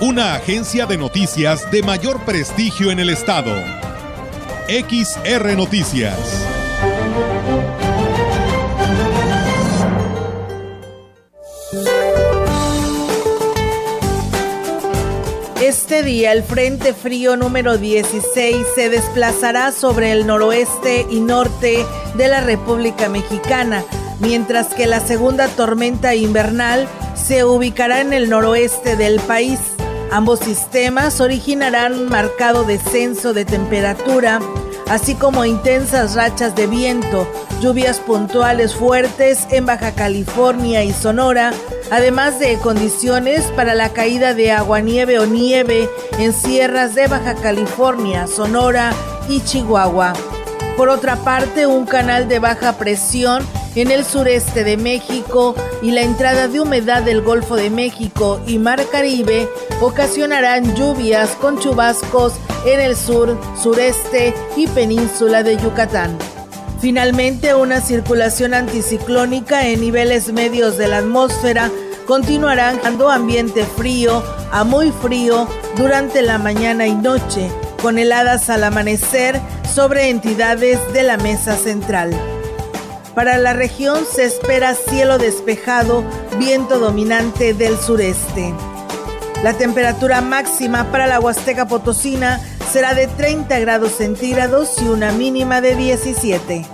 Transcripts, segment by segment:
Una agencia de noticias de mayor prestigio en el estado. XR Noticias. Este día el Frente Frío número 16 se desplazará sobre el noroeste y norte de la República Mexicana, mientras que la segunda tormenta invernal se ubicará en el noroeste del país. Ambos sistemas originarán un marcado descenso de temperatura, así como intensas rachas de viento, lluvias puntuales fuertes en Baja California y Sonora, además de condiciones para la caída de aguanieve o nieve en sierras de Baja California, Sonora y Chihuahua. Por otra parte, un canal de baja presión en el sureste de México y la entrada de humedad del Golfo de México y Mar Caribe ocasionarán lluvias con chubascos en el sur, sureste y península de Yucatán. Finalmente, una circulación anticiclónica en niveles medios de la atmósfera continuará dando ambiente frío a muy frío durante la mañana y noche, con heladas al amanecer sobre entidades de la mesa central. Para la región se espera cielo despejado, viento dominante del sureste. La temperatura máxima para la Huasteca Potosina será de 30 grados centígrados y una mínima de 17.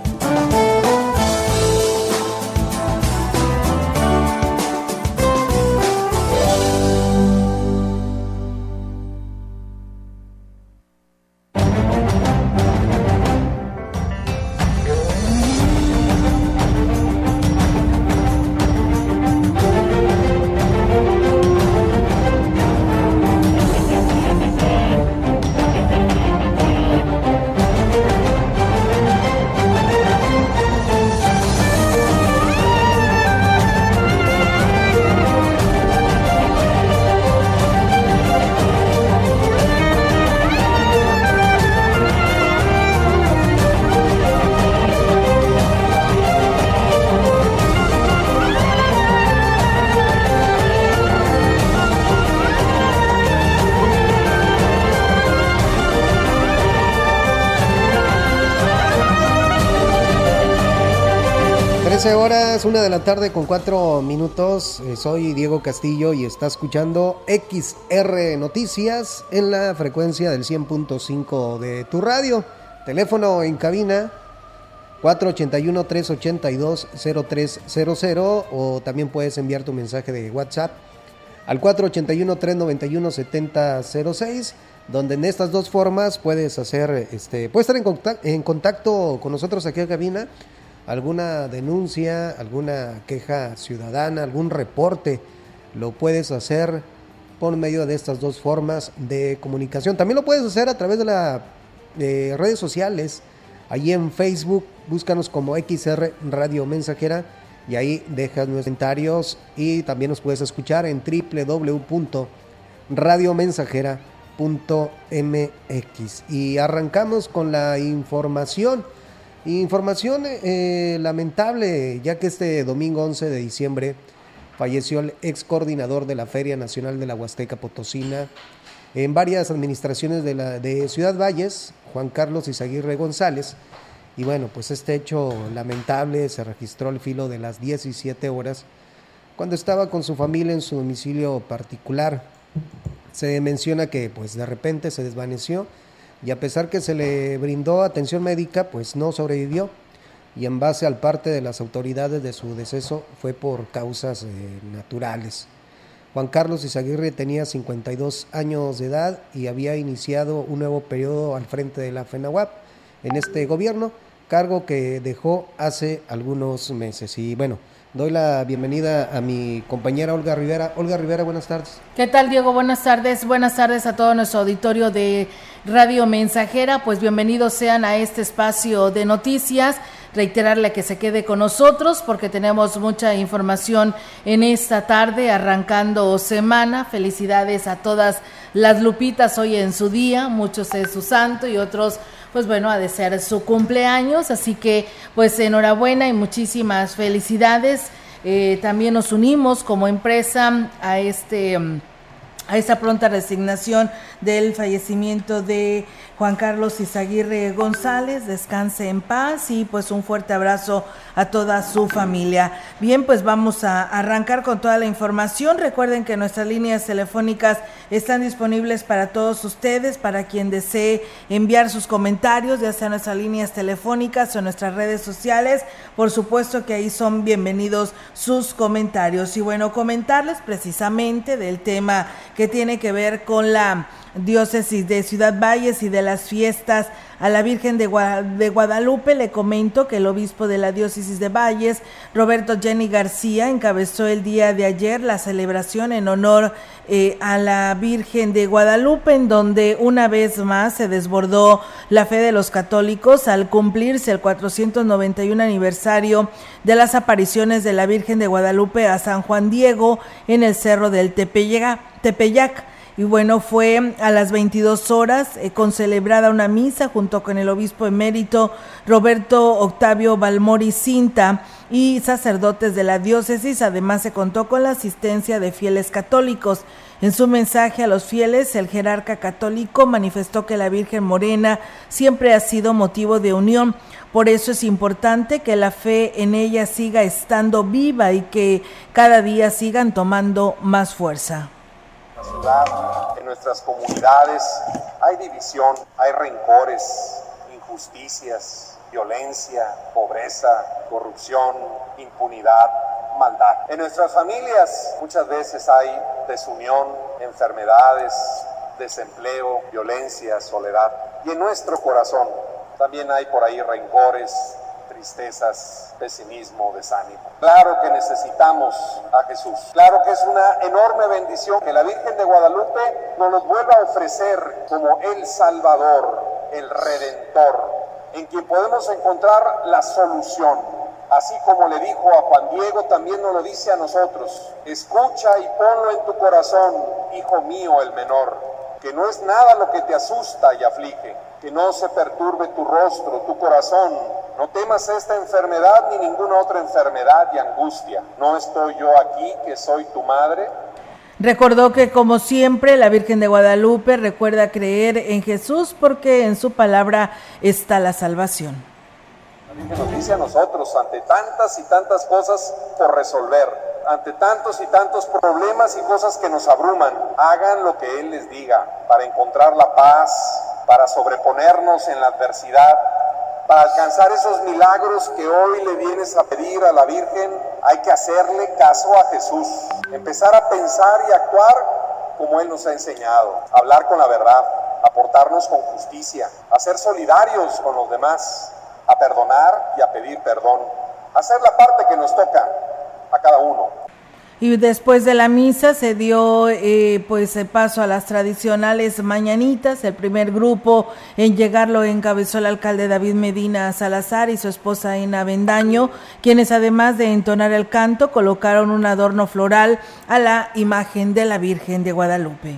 Una de la tarde con cuatro minutos. Eh, soy Diego Castillo y está escuchando XR Noticias en la frecuencia del 100.5 de tu radio. Teléfono en cabina 481-382-0300 o también puedes enviar tu mensaje de WhatsApp al 481-391-7006 donde en estas dos formas puedes hacer, este, puedes estar en contacto, en contacto con nosotros aquí en cabina alguna denuncia, alguna queja ciudadana, algún reporte, lo puedes hacer por medio de estas dos formas de comunicación. También lo puedes hacer a través de las redes sociales. Allí en Facebook, búscanos como XR Radio Mensajera y ahí dejas nuestros comentarios y también nos puedes escuchar en www.radiomensajera.mx. Y arrancamos con la información. Información eh, lamentable, ya que este domingo 11 de diciembre falleció el ex coordinador de la Feria Nacional de la Huasteca Potosina en varias administraciones de, la, de Ciudad Valles, Juan Carlos Izaguirre González. Y bueno, pues este hecho lamentable se registró al filo de las 17 horas cuando estaba con su familia en su domicilio particular. Se menciona que pues de repente se desvaneció y a pesar que se le brindó atención médica, pues no sobrevivió y en base al parte de las autoridades de su deceso fue por causas eh, naturales. Juan Carlos Izaguirre tenía 52 años de edad y había iniciado un nuevo periodo al frente de la FENAWAP en este gobierno, cargo que dejó hace algunos meses. Y bueno, Doy la bienvenida a mi compañera Olga Rivera. Olga Rivera, buenas tardes. ¿Qué tal, Diego? Buenas tardes. Buenas tardes a todo nuestro auditorio de Radio Mensajera. Pues bienvenidos sean a este espacio de noticias reiterarle que se quede con nosotros porque tenemos mucha información en esta tarde, arrancando semana. Felicidades a todas las Lupitas hoy en su día, muchos es su santo y otros, pues bueno, a desear su cumpleaños. Así que, pues enhorabuena y muchísimas felicidades. Eh, también nos unimos como empresa a este a esta pronta resignación del fallecimiento de Juan Carlos Izaguirre González, descanse en paz y pues un fuerte abrazo a toda su familia. Bien, pues vamos a arrancar con toda la información. Recuerden que nuestras líneas telefónicas están disponibles para todos ustedes, para quien desee enviar sus comentarios, ya sea nuestras líneas telefónicas o nuestras redes sociales. Por supuesto que ahí son bienvenidos sus comentarios. Y bueno, comentarles precisamente del tema que tiene que ver con la diócesis de Ciudad Valles y de las fiestas. A la Virgen de, Guadalupe, le comento que el obispo de la diócesis de Valles, Roberto Jenny García, encabezó el día de ayer la celebración en honor eh, a la Virgen de Guadalupe, en donde una vez más se desbordó la fe de los católicos al cumplirse el 491 aniversario de las apariciones de la Virgen de Guadalupe a San Juan Diego en el Cerro del Tepeyac y bueno, fue a las 22 horas eh, con celebrada una misa junto con el obispo emérito Roberto Octavio Balmori Cinta y sacerdotes de la diócesis. Además se contó con la asistencia de fieles católicos. En su mensaje a los fieles, el jerarca católico manifestó que la Virgen Morena siempre ha sido motivo de unión. Por eso es importante que la fe en ella siga estando viva y que cada día sigan tomando más fuerza ciudad, en nuestras comunidades, hay división, hay rencores, injusticias, violencia, pobreza, corrupción, impunidad, maldad. En nuestras familias muchas veces hay desunión, enfermedades, desempleo, violencia, soledad. Y en nuestro corazón también hay por ahí rencores, tristezas, pesimismo, desánimo. Claro que necesitamos a Jesús. Claro que es una enorme bendición que la Virgen de Guadalupe nos los vuelva a ofrecer como el Salvador, el Redentor, en quien podemos encontrar la solución. Así como le dijo a Juan Diego, también nos lo dice a nosotros. Escucha y ponlo en tu corazón, hijo mío el menor, que no es nada lo que te asusta y aflige, que no se perturbe tu rostro, tu corazón, no temas esta enfermedad ni ninguna otra enfermedad y angustia. ¿No estoy yo aquí que soy tu madre? Recordó que como siempre la Virgen de Guadalupe recuerda creer en Jesús porque en su palabra está la salvación. La Virgen nos dice a nosotros ante tantas y tantas cosas por resolver, ante tantos y tantos problemas y cosas que nos abruman, hagan lo que Él les diga para encontrar la paz, para sobreponernos en la adversidad para alcanzar esos milagros que hoy le vienes a pedir a la Virgen, hay que hacerle caso a Jesús, empezar a pensar y actuar como Él nos ha enseñado, hablar con la verdad, aportarnos con justicia, a ser solidarios con los demás, a perdonar y a pedir perdón, hacer la parte que nos toca a cada uno. Y después de la misa se dio eh, pues paso a las tradicionales mañanitas. El primer grupo en llegarlo encabezó el alcalde David Medina Salazar y su esposa Ina Bendaño, quienes además de entonar el canto colocaron un adorno floral a la imagen de la Virgen de Guadalupe.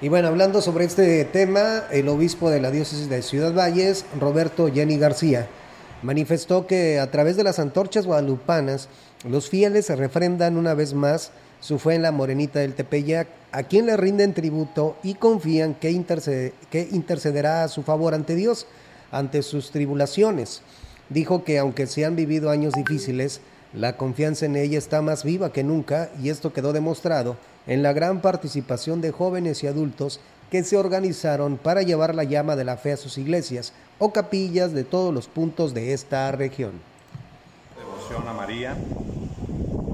Y bueno, hablando sobre este tema, el obispo de la diócesis de Ciudad Valles, Roberto Jenny García, manifestó que a través de las antorchas guadalupanas, los fieles se refrendan una vez más su fe en la morenita del Tepeyac, a quien le rinden tributo y confían que, que intercederá a su favor ante Dios, ante sus tribulaciones. Dijo que aunque se han vivido años difíciles, la confianza en ella está más viva que nunca y esto quedó demostrado en la gran participación de jóvenes y adultos que se organizaron para llevar la llama de la fe a sus iglesias o capillas de todos los puntos de esta región. A María.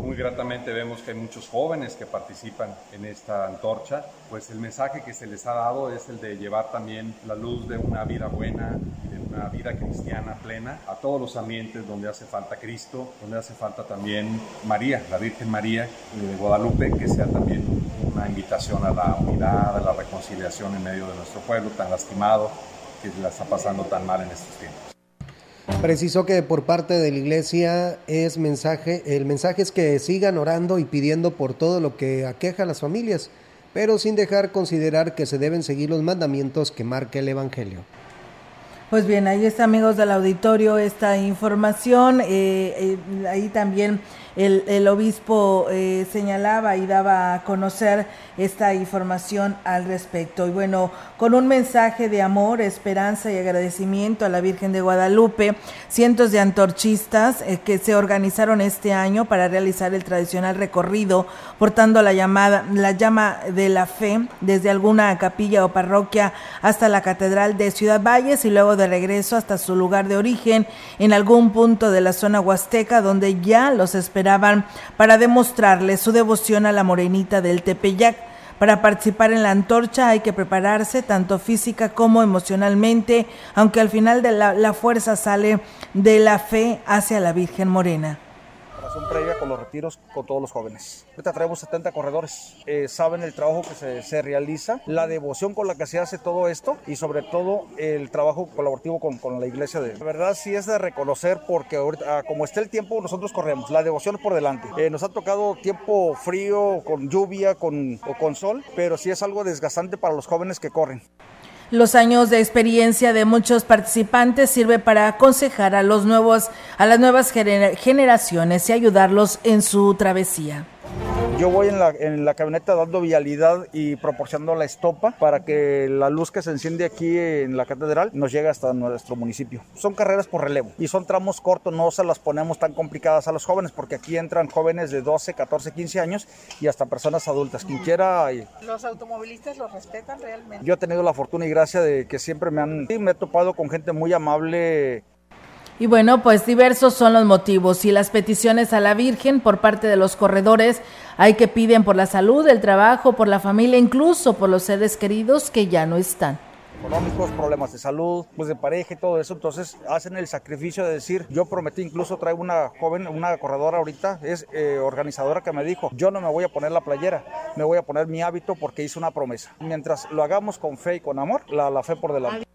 Muy gratamente vemos que hay muchos jóvenes que participan en esta antorcha, pues el mensaje que se les ha dado es el de llevar también la luz de una vida buena, de una vida cristiana plena a todos los ambientes donde hace falta Cristo, donde hace falta también María, la Virgen María de Guadalupe, que sea también una invitación a la unidad, a la reconciliación en medio de nuestro pueblo tan lastimado que la está pasando tan mal en estos tiempos. Precisó que por parte de la iglesia es mensaje, el mensaje es que sigan orando y pidiendo por todo lo que aqueja a las familias, pero sin dejar considerar que se deben seguir los mandamientos que marca el Evangelio. Pues bien, ahí está amigos del auditorio esta información. Eh, eh, ahí también el, obispo eh, señalaba y daba a conocer esta información al respecto. Y bueno, con un mensaje de amor, esperanza y agradecimiento a la Virgen de Guadalupe, cientos de antorchistas eh, que se organizaron este año para realizar el tradicional recorrido portando la llamada la llama de la fe desde alguna capilla o parroquia hasta la catedral de Ciudad Valles y luego de regreso hasta su lugar de origen en algún punto de la zona huasteca donde ya los para demostrarle su devoción a la morenita del Tepeyac. Para participar en la antorcha hay que prepararse tanto física como emocionalmente, aunque al final de la fuerza sale de la fe hacia la Virgen Morena previa con los retiros con todos los jóvenes. Ahorita traemos 70 corredores. Eh, saben el trabajo que se, se, realiza, la devoción con la que se hace todo esto y sobre todo el trabajo colaborativo con, con la iglesia de... La verdad sí es de reconocer porque ahorita, ah, como está el tiempo, nosotros corremos. La devoción por delante. Eh, nos ha tocado tiempo frío, con lluvia con, o con sol, pero sí es algo desgastante para los jóvenes que corren. Los años de experiencia de muchos participantes sirve para aconsejar a los nuevos a las nuevas generaciones y ayudarlos en su travesía. Yo voy en la, en la camioneta dando vialidad y proporcionando la estopa para que la luz que se enciende aquí en la catedral nos llegue hasta nuestro municipio. Son carreras por relevo y son tramos cortos, no se las ponemos tan complicadas a los jóvenes porque aquí entran jóvenes de 12, 14, 15 años y hasta personas adultas. Quien quiera. ¿Los automovilistas los respetan realmente? Yo he tenido la fortuna y gracia de que siempre me han. me he topado con gente muy amable y bueno, pues diversos son los motivos y las peticiones a la Virgen por parte de los corredores. Hay que piden por la salud, el trabajo, por la familia, incluso por los seres queridos que ya no están económicos, problemas de salud, pues de pareja y todo eso. Entonces hacen el sacrificio de decir, yo prometí, incluso traigo una joven, una corredora ahorita, es eh, organizadora que me dijo, yo no me voy a poner la playera, me voy a poner mi hábito porque hice una promesa. Mientras lo hagamos con fe y con amor, la, la fe por delante.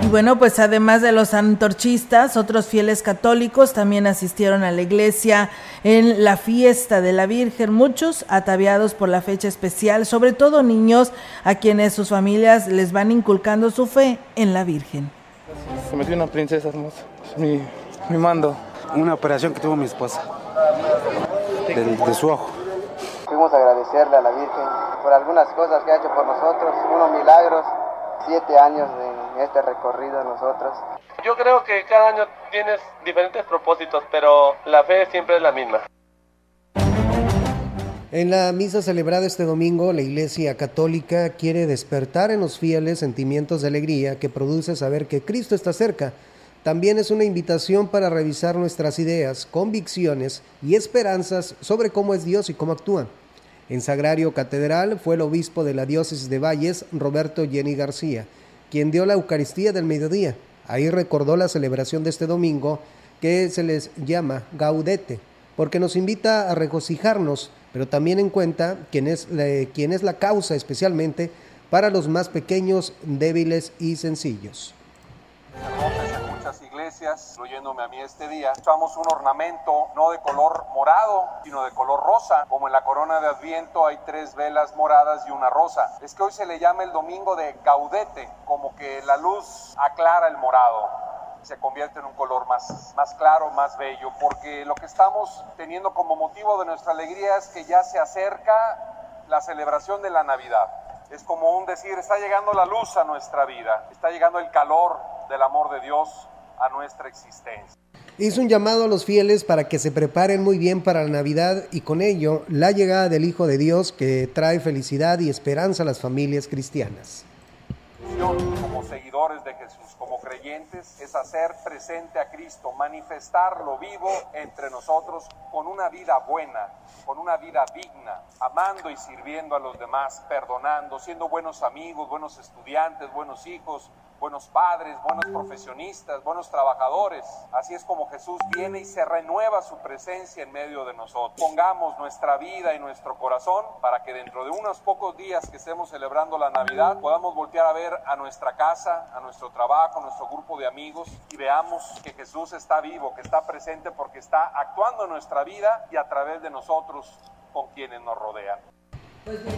Y bueno, pues además de los antorchistas, otros fieles católicos también asistieron a la iglesia en la fiesta de la Virgen, muchos ataviados por la fecha especial, sobre todo niños a quienes sus familias les van inculcando su fe en la Virgen. Se metió una princesa hermosa, mi, mi mando. Una operación que tuvo mi esposa, de, de su ojo. Fuimos a agradecerle a la Virgen por algunas cosas que ha hecho por nosotros, unos milagros, siete años de este recorrido nosotros. Yo creo que cada año tienes diferentes propósitos, pero la fe siempre es la misma. En la misa celebrada este domingo, la Iglesia Católica quiere despertar en los fieles sentimientos de alegría que produce saber que Cristo está cerca. También es una invitación para revisar nuestras ideas, convicciones y esperanzas sobre cómo es Dios y cómo actúa. En Sagrario Catedral fue el obispo de la diócesis de Valles, Roberto Jenny García, quien dio la Eucaristía del mediodía. Ahí recordó la celebración de este domingo que se les llama Gaudete, porque nos invita a regocijarnos, pero también en cuenta quién es, quién es la causa especialmente para los más pequeños, débiles y sencillos iglesias, incluyéndome a mí este día, usamos un ornamento no de color morado, sino de color rosa. Como en la corona de Adviento hay tres velas moradas y una rosa. Es que hoy se le llama el domingo de gaudete, como que la luz aclara el morado se convierte en un color más, más claro, más bello, porque lo que estamos teniendo como motivo de nuestra alegría es que ya se acerca la celebración de la Navidad. Es como un decir, está llegando la luz a nuestra vida, está llegando el calor del amor de Dios a nuestra existencia. Hizo un llamado a los fieles para que se preparen muy bien para la Navidad y con ello la llegada del Hijo de Dios que trae felicidad y esperanza a las familias cristianas. Como seguidores de Jesús, como creyentes, es hacer presente a Cristo, manifestarlo vivo entre nosotros con una vida buena, con una vida digna, amando y sirviendo a los demás, perdonando, siendo buenos amigos, buenos estudiantes, buenos hijos, buenos padres, buenos profesionistas, buenos trabajadores. Así es como Jesús viene y se renueva su presencia en medio de nosotros. Pongamos nuestra vida y nuestro corazón para que dentro de unos pocos días que estemos celebrando la Navidad podamos voltear a ver a nuestra casa, a nuestro trabajo, a nuestro grupo de amigos y veamos que Jesús está vivo, que está presente porque está actuando en nuestra vida y a través de nosotros con quienes nos rodean.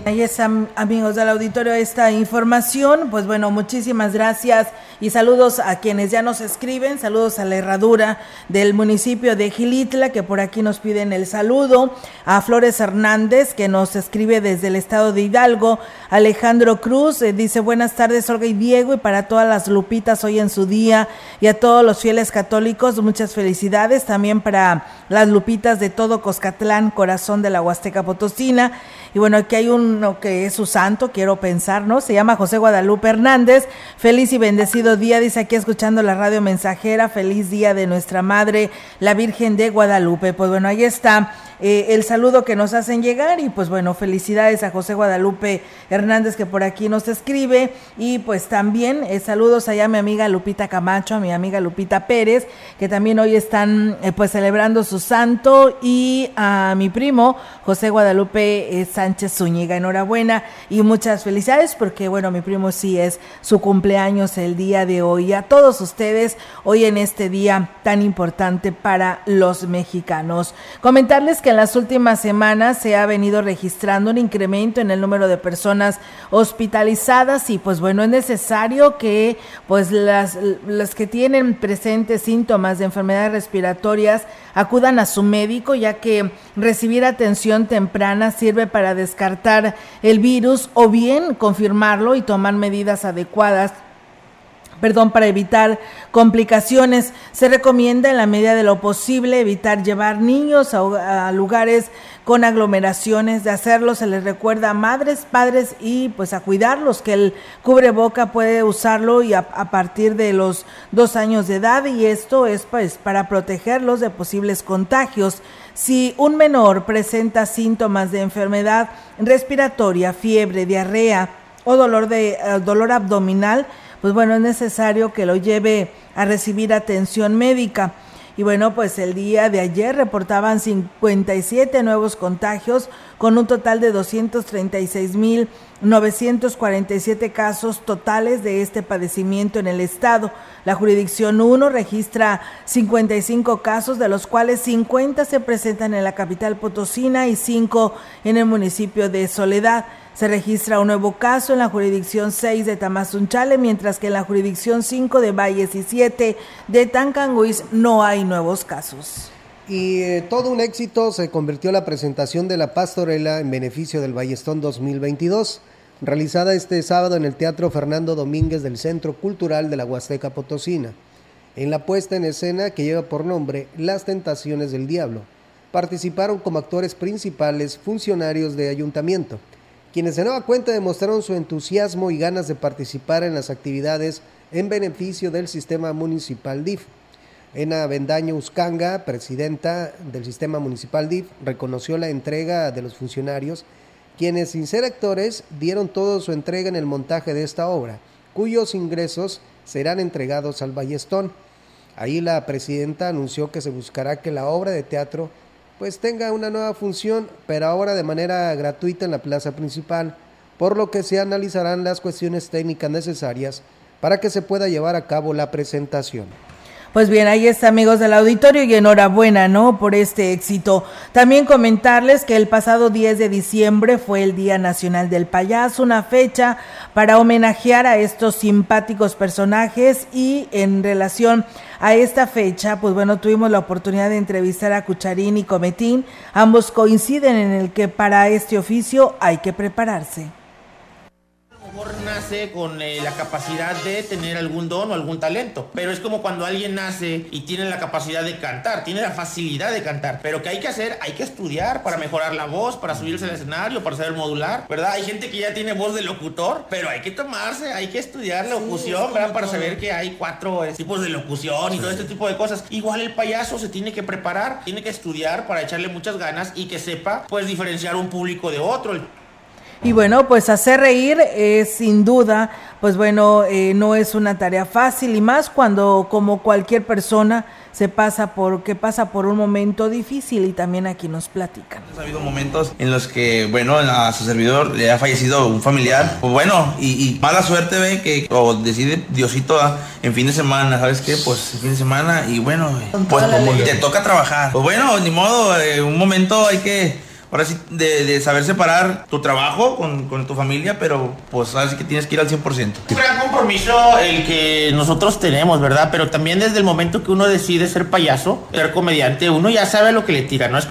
Ahí están, amigos del auditorio, esta información. Pues bueno, muchísimas gracias y saludos a quienes ya nos escriben. Saludos a la herradura del municipio de Gilitla, que por aquí nos piden el saludo. A Flores Hernández, que nos escribe desde el estado de Hidalgo. Alejandro Cruz eh, dice: Buenas tardes, Olga y Diego, y para todas las lupitas hoy en su día. Y a todos los fieles católicos, muchas felicidades. También para las lupitas de todo Coscatlán, corazón de la Huasteca Potosina. Y bueno, aquí hay uno que es su santo, quiero pensar, ¿no? Se llama José Guadalupe Hernández. Feliz y bendecido día, dice aquí escuchando la radio mensajera. Feliz día de nuestra Madre, la Virgen de Guadalupe. Pues bueno, ahí está eh, el saludo que nos hacen llegar y pues bueno, felicidades a José Guadalupe Hernández que por aquí nos escribe y pues también eh, saludos allá a mi amiga Lupita Camacho, a mi amiga Lupita Pérez, que también hoy están eh, pues celebrando su santo y a mi primo José Guadalupe Sánchez Zúñiga. Enhorabuena y muchas felicidades porque bueno, mi primo sí es su cumpleaños el día de hoy. A todos ustedes hoy en este día tan importante para los mexicanos. Comentarles que en las últimas semanas se ha venido registrando un incremento en el número de personas hospitalizadas y pues bueno, es necesario que pues las, las que tienen presentes síntomas de enfermedades respiratorias acudan a su médico ya que recibir atención temprana sirve para descartar el virus o bien confirmarlo y tomar medidas adecuadas perdón, para evitar complicaciones. Se recomienda en la medida de lo posible evitar llevar niños a, lugares con aglomeraciones, de hacerlo se les recuerda a madres, padres y pues a cuidarlos, que el cubreboca puede usarlo y a, a, partir de los dos años de edad y esto es pues para protegerlos de posibles contagios. Si un menor presenta síntomas de enfermedad respiratoria, fiebre, diarrea o dolor, de, uh, dolor abdominal, pues bueno, es necesario que lo lleve a recibir atención médica. Y bueno, pues el día de ayer reportaban 57 nuevos contagios con un total de 236.947 casos totales de este padecimiento en el estado. La jurisdicción 1 registra 55 casos, de los cuales 50 se presentan en la capital potosina y 5 en el municipio de Soledad. Se registra un nuevo caso en la jurisdicción 6 de Tamazunchale, mientras que en la jurisdicción 5 de Valles y 7 de Tancanguis no hay nuevos casos. Y eh, todo un éxito se convirtió la presentación de la pastorela en beneficio del Ballestón 2022, realizada este sábado en el Teatro Fernando Domínguez del Centro Cultural de la Huasteca Potosina. En la puesta en escena que lleva por nombre Las Tentaciones del Diablo, participaron como actores principales funcionarios de ayuntamiento quienes de nueva cuenta demostraron su entusiasmo y ganas de participar en las actividades en beneficio del sistema municipal DIF. Ena Bendaño Uscanga, presidenta del sistema municipal DIF, reconoció la entrega de los funcionarios, quienes sin ser actores dieron toda su entrega en el montaje de esta obra, cuyos ingresos serán entregados al Ballestón. Ahí la presidenta anunció que se buscará que la obra de teatro pues tenga una nueva función, pero ahora de manera gratuita en la plaza principal, por lo que se analizarán las cuestiones técnicas necesarias para que se pueda llevar a cabo la presentación. Pues bien, ahí está amigos del auditorio y enhorabuena, ¿no? Por este éxito. También comentarles que el pasado 10 de diciembre fue el Día Nacional del Payaso, una fecha para homenajear a estos simpáticos personajes y en relación a esta fecha, pues bueno, tuvimos la oportunidad de entrevistar a Cucharín y Cometín. Ambos coinciden en el que para este oficio hay que prepararse nace con eh, la capacidad de tener algún don o algún talento. Pero es como cuando alguien nace y tiene la capacidad de cantar, tiene la facilidad de cantar. Pero ¿qué hay que hacer? Hay que estudiar para mejorar la voz, para subirse al escenario, para saber modular, ¿verdad? Hay gente que ya tiene voz de locutor, pero hay que tomarse, hay que estudiar locución, ¿verdad? Para saber que hay cuatro eh, tipos de locución y todo este tipo de cosas. Igual el payaso se tiene que preparar, tiene que estudiar para echarle muchas ganas y que sepa, pues, diferenciar un público de otro. Y bueno, pues hacer reír es sin duda, pues bueno, eh, no es una tarea fácil y más cuando como cualquier persona se pasa por, que pasa por un momento difícil y también aquí nos platican. Ha habido momentos en los que, bueno, a su servidor le ha fallecido un familiar, pues bueno, y, mala suerte ve que, o decide Diosito ah, en fin de semana, ¿sabes qué? Pues en fin de semana y bueno, pues como te toca trabajar. Pues bueno, ni modo, eh, un momento hay que ahora sí, de, saber separar tu trabajo con, tu familia, pero pues ahora sí que tienes que ir al 100%. Un gran compromiso el que nosotros tenemos, ¿verdad? Pero también desde el momento que uno decide ser payaso, ser comediante, uno ya sabe lo que le tira, ¿no? Es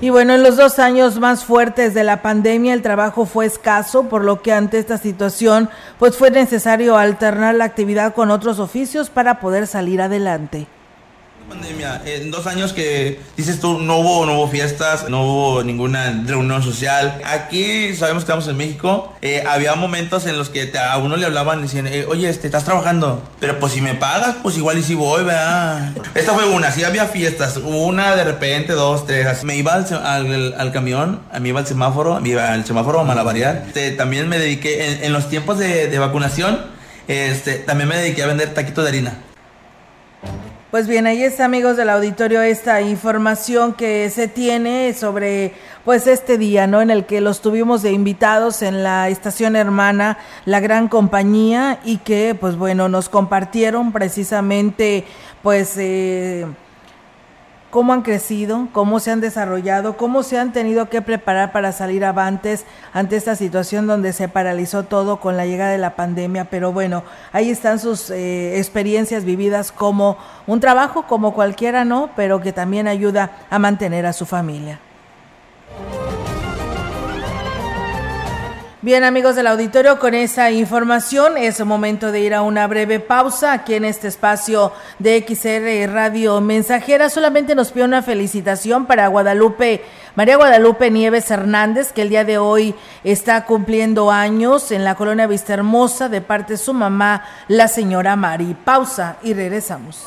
y bueno, en los dos años más fuertes de la pandemia el trabajo fue escaso, por lo que ante esta situación pues fue necesario alternar la actividad con otros oficios para poder salir adelante pandemia, en dos años que dices tú, no hubo, no hubo fiestas, no hubo ninguna reunión social. Aquí sabemos que estamos en México. Eh, había momentos en los que a uno le hablaban y decían, eh, oye, este, estás trabajando. Pero pues si me pagas, pues igual y si voy, ¿verdad? Esta fue una, sí había fiestas. Una de repente, dos, tres. Me iba al, al, camión, a mí iba al semáforo, me iba al semáforo a malabarear. Este, también me dediqué, en, los tiempos de, de vacunación, este, también me dediqué a vender taquitos de harina. Pues bien, ahí está amigos del auditorio esta información que se tiene sobre pues este día, ¿no? En el que los tuvimos de invitados en la estación hermana, la gran compañía y que pues bueno, nos compartieron precisamente pues eh, cómo han crecido, cómo se han desarrollado, cómo se han tenido que preparar para salir avantes ante esta situación donde se paralizó todo con la llegada de la pandemia. Pero bueno, ahí están sus eh, experiencias vividas como un trabajo, como cualquiera, ¿no? Pero que también ayuda a mantener a su familia. Bien amigos del auditorio, con esa información es momento de ir a una breve pausa aquí en este espacio de XR Radio Mensajera. Solamente nos pide una felicitación para Guadalupe, María Guadalupe Nieves Hernández, que el día de hoy está cumpliendo años en la colonia Vista Hermosa de parte de su mamá, la señora Mari. Pausa y regresamos.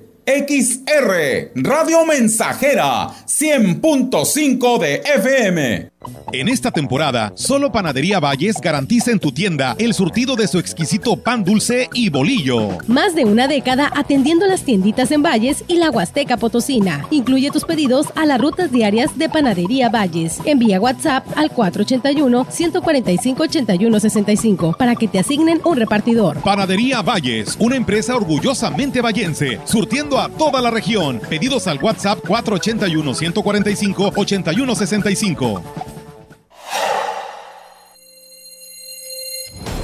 XR, Radio Mensajera, 100.5 de FM. En esta temporada, solo Panadería Valles garantiza en tu tienda el surtido de su exquisito pan dulce y bolillo. Más de una década atendiendo las tienditas en Valles y la Huasteca Potosina. Incluye tus pedidos a las rutas diarias de Panadería Valles. Envía WhatsApp al 481-145-8165 para que te asignen un repartidor. Panadería Valles, una empresa orgullosamente vallense, surtiendo a toda la región. Pedidos al WhatsApp 481-145-8165.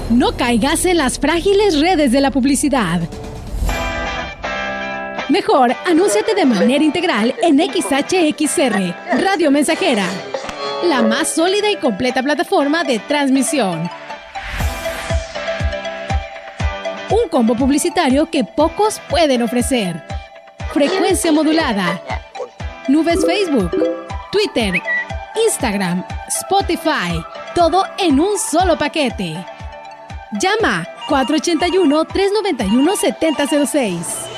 No caigas en las frágiles redes de la publicidad. Mejor, anúnciate de manera integral en XHXR, Radio Mensajera, la más sólida y completa plataforma de transmisión. Un combo publicitario que pocos pueden ofrecer. Frecuencia modulada. Nubes Facebook, Twitter, Instagram, Spotify, todo en un solo paquete. Llama 481-391-7006.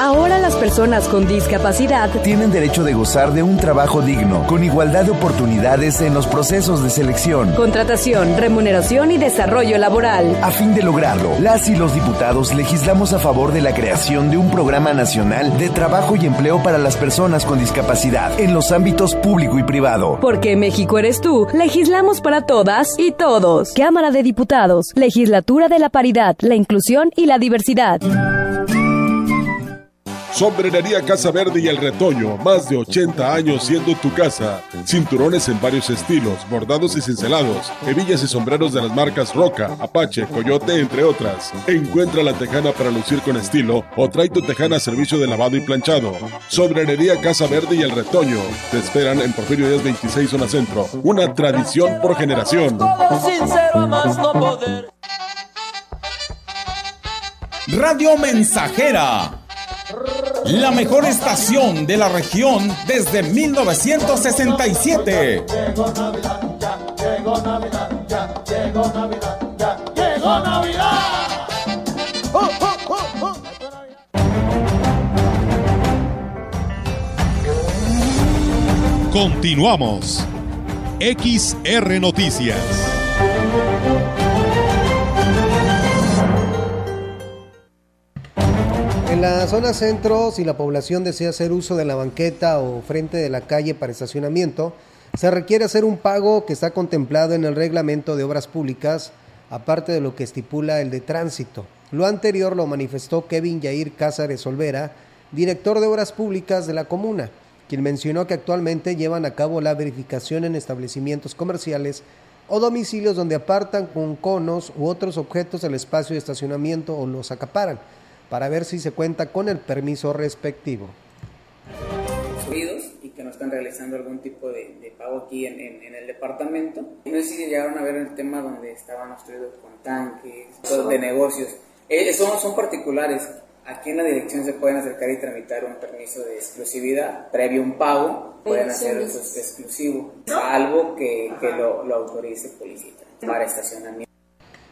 Ahora las personas con discapacidad tienen derecho de gozar de un trabajo digno, con igualdad de oportunidades en los procesos de selección, contratación, remuneración y desarrollo laboral. A fin de lograrlo, las y los diputados legislamos a favor de la creación de un programa nacional de trabajo y empleo para las personas con discapacidad en los ámbitos público y privado. Porque México eres tú, legislamos para todas y todos. Cámara de Diputados, Legislatura de la Paridad, la Inclusión y la Diversidad. Sombrerería Casa Verde y El Retoño, más de 80 años siendo tu casa. Cinturones en varios estilos, bordados y cincelados, hebillas y sombreros de las marcas Roca, Apache, Coyote, entre otras. Encuentra la tejana para lucir con estilo o trae tu tejana a servicio de lavado y planchado. Sombrerería Casa Verde y El Retoño. Te esperan en Porfirio Díaz 26 Zona Centro. Una tradición por generación. Radio Mensajera la mejor estación de la región desde 1967. Llegó Navidad, ya, llegó Navidad, ya, llegó Navidad, ya, llegó Navidad. Continuamos. XR Noticias. En la zona centro, si la población desea hacer uso de la banqueta o frente de la calle para estacionamiento, se requiere hacer un pago que está contemplado en el reglamento de obras públicas, aparte de lo que estipula el de tránsito. Lo anterior lo manifestó Kevin Yair Cázares Olvera, director de obras públicas de la comuna, quien mencionó que actualmente llevan a cabo la verificación en establecimientos comerciales o domicilios donde apartan con conos u otros objetos el espacio de estacionamiento o los acaparan para ver si se cuenta con el permiso respectivo. y que no están realizando algún tipo de, pago aquí en, el departamento. No sé si llegaron a ver el tema donde estaban obstruidos con tanques, de negocios. Eh, son, son particulares. Aquí en la dirección se pueden acercar y tramitar un permiso de exclusividad previo a un pago. Pueden hacer eso exclusivo, salvo que, que lo, lo autorice policía para estacionamiento.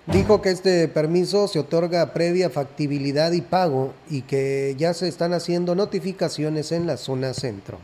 Dijo que este permiso se otorga previa factibilidad y pago y que ya se están haciendo notificaciones en la zona centro.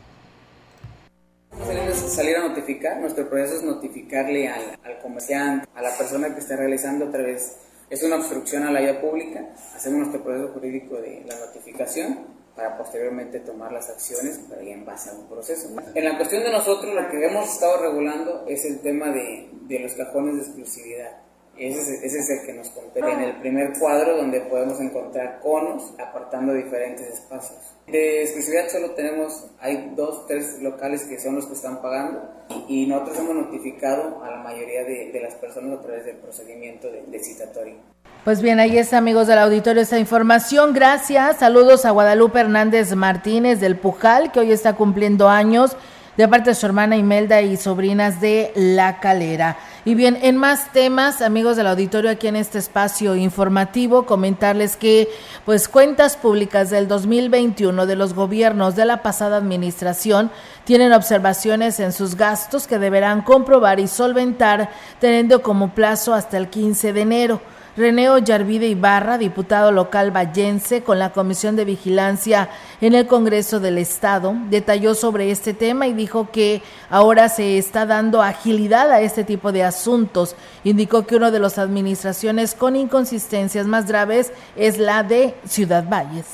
Salir a notificar, nuestro proceso es notificarle al, comerciante, a la persona que está realizando otra vez, es una obstrucción a la vía pública, hacemos nuestro proceso jurídico de la notificación para posteriormente tomar las acciones para ir en base a un proceso. En la cuestión de nosotros, lo que hemos estado regulando es el tema de, de los cajones de exclusividad. Ese es, el que nos compete en el primer cuadro donde podemos encontrar conos apartando diferentes espacios. De exclusividad solo tenemos, hay dos, tres locales que son los que están pagando y nosotros hemos notificado a la mayoría de, las personas a través del procedimiento de, de citatorio. Pues bien, ahí está, amigos del auditorio, esta información. Gracias. Saludos a Guadalupe Hernández Martínez del Pujal, que hoy está cumpliendo años de parte de su hermana Imelda y sobrinas de La Calera. Y bien, en más temas, amigos del auditorio, aquí en este espacio informativo, comentarles que, pues, cuentas públicas del 2021 de los gobiernos de la pasada administración tienen observaciones en sus gastos que deberán comprobar y solventar, teniendo como plazo hasta el 15 de enero. Reneo Yarvide Ibarra, diputado local vallense con la Comisión de Vigilancia en el Congreso del Estado, detalló sobre este tema y dijo que ahora se está dando agilidad a este tipo de asuntos. Indicó que una de las administraciones con inconsistencias más graves es la de Ciudad Valles.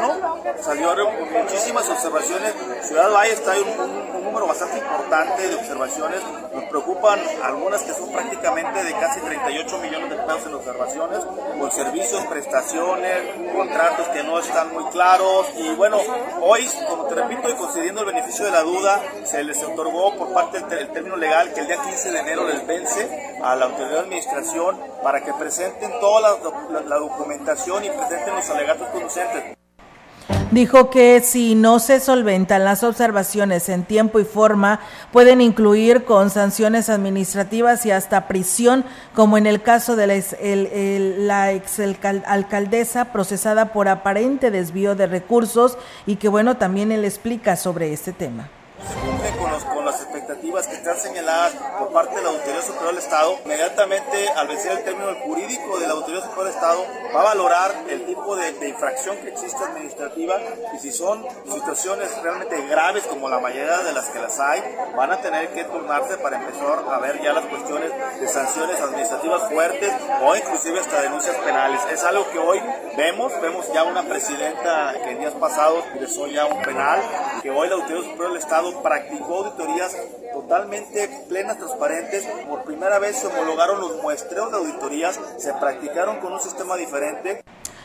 2021 salieron muchísimas observaciones. Ciudad Valles trae un, un número bastante importante de observaciones. Nos preocupan algunas que son prácticamente de casi 38 millones de pesos en observaciones, con servicios, prestaciones, contratos que no están muy claros. Y bueno, hoy, como te repito, y concediendo el beneficio de la duda, se les otorgó por parte del término legal que el día 15 de enero les vence a la autoridad de administración para que presenten toda la, la documentación y presenten los alegatos conducentes. Dijo que si no se solventan las observaciones en tiempo y forma, pueden incluir con sanciones administrativas y hasta prisión, como en el caso de la ex, alcaldesa procesada por aparente desvío de recursos y que bueno, también él explica sobre este tema. Se cumple con, las expectativas están señaladas por parte de la Auditoría Superior del Estado, inmediatamente al vencer el término jurídico de la Auditoría Superior del Estado, va a valorar el tipo de, de, infracción que existe administrativa y si son situaciones realmente graves como la mayoría de las que las hay, van a tener que turnarse para empezar a ver ya las cuestiones de sanciones administrativas fuertes o inclusive hasta denuncias penales. Es algo que hoy vemos, vemos ya una presidenta que en días pasados ingresó ya un penal, que hoy la Auditoría Superior del Estado practicó auditorías totalmente plenas, transparentes. Por primera vez se homologaron los muestreos de auditorías, se practicaron con un sistema diferente.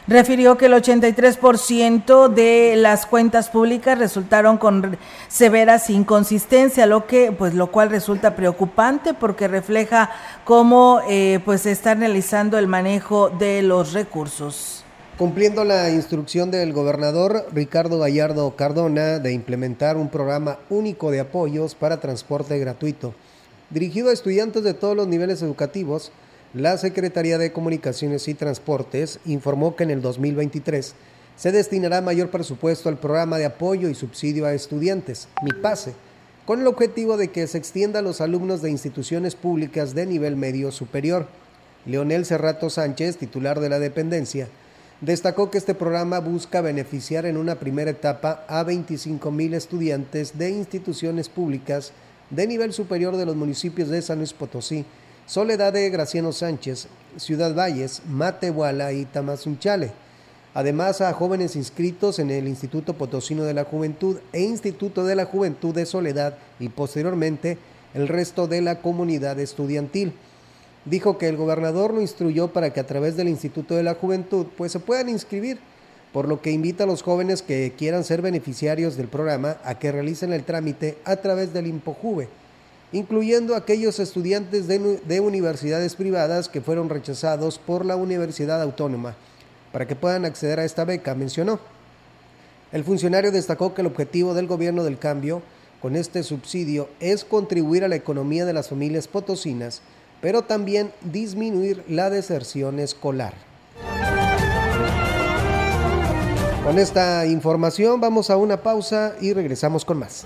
refirió que el 83% de las cuentas públicas resultaron con severas inconsistencias, lo que pues lo cual resulta preocupante porque refleja cómo eh, pues se está realizando el manejo de los recursos. Cumpliendo la instrucción del gobernador Ricardo Gallardo Cardona de implementar un programa único de apoyos para transporte gratuito, dirigido a estudiantes de todos los niveles educativos, la Secretaría de Comunicaciones y Transportes informó que en el 2023 se destinará mayor presupuesto al programa de apoyo y subsidio a estudiantes, Mi Pase, con el objetivo de que se extienda a los alumnos de instituciones públicas de nivel medio superior. Leonel Cerrato Sánchez, titular de la dependencia, destacó que este programa busca beneficiar en una primera etapa a 25 mil estudiantes de instituciones públicas de nivel superior de los municipios de San Luis Potosí, Soledad de Graciano Sánchez, Ciudad Valles, Matehuala y Tamazunchale. Además a jóvenes inscritos en el Instituto Potosino de la Juventud e Instituto de la Juventud de Soledad y posteriormente el resto de la comunidad estudiantil. Dijo que el gobernador lo instruyó para que a través del Instituto de la Juventud pues se puedan inscribir, por lo que invita a los jóvenes que quieran ser beneficiarios del programa a que realicen el trámite a través del IMPOJUVE incluyendo aquellos estudiantes de, universidades privadas que fueron rechazados por la Universidad Autónoma, para que puedan acceder a esta beca, mencionó. El funcionario destacó que el objetivo del gobierno del cambio con este subsidio es contribuir a la economía de las familias potosinas, pero también disminuir la deserción escolar. Con esta información vamos a una pausa y regresamos con más.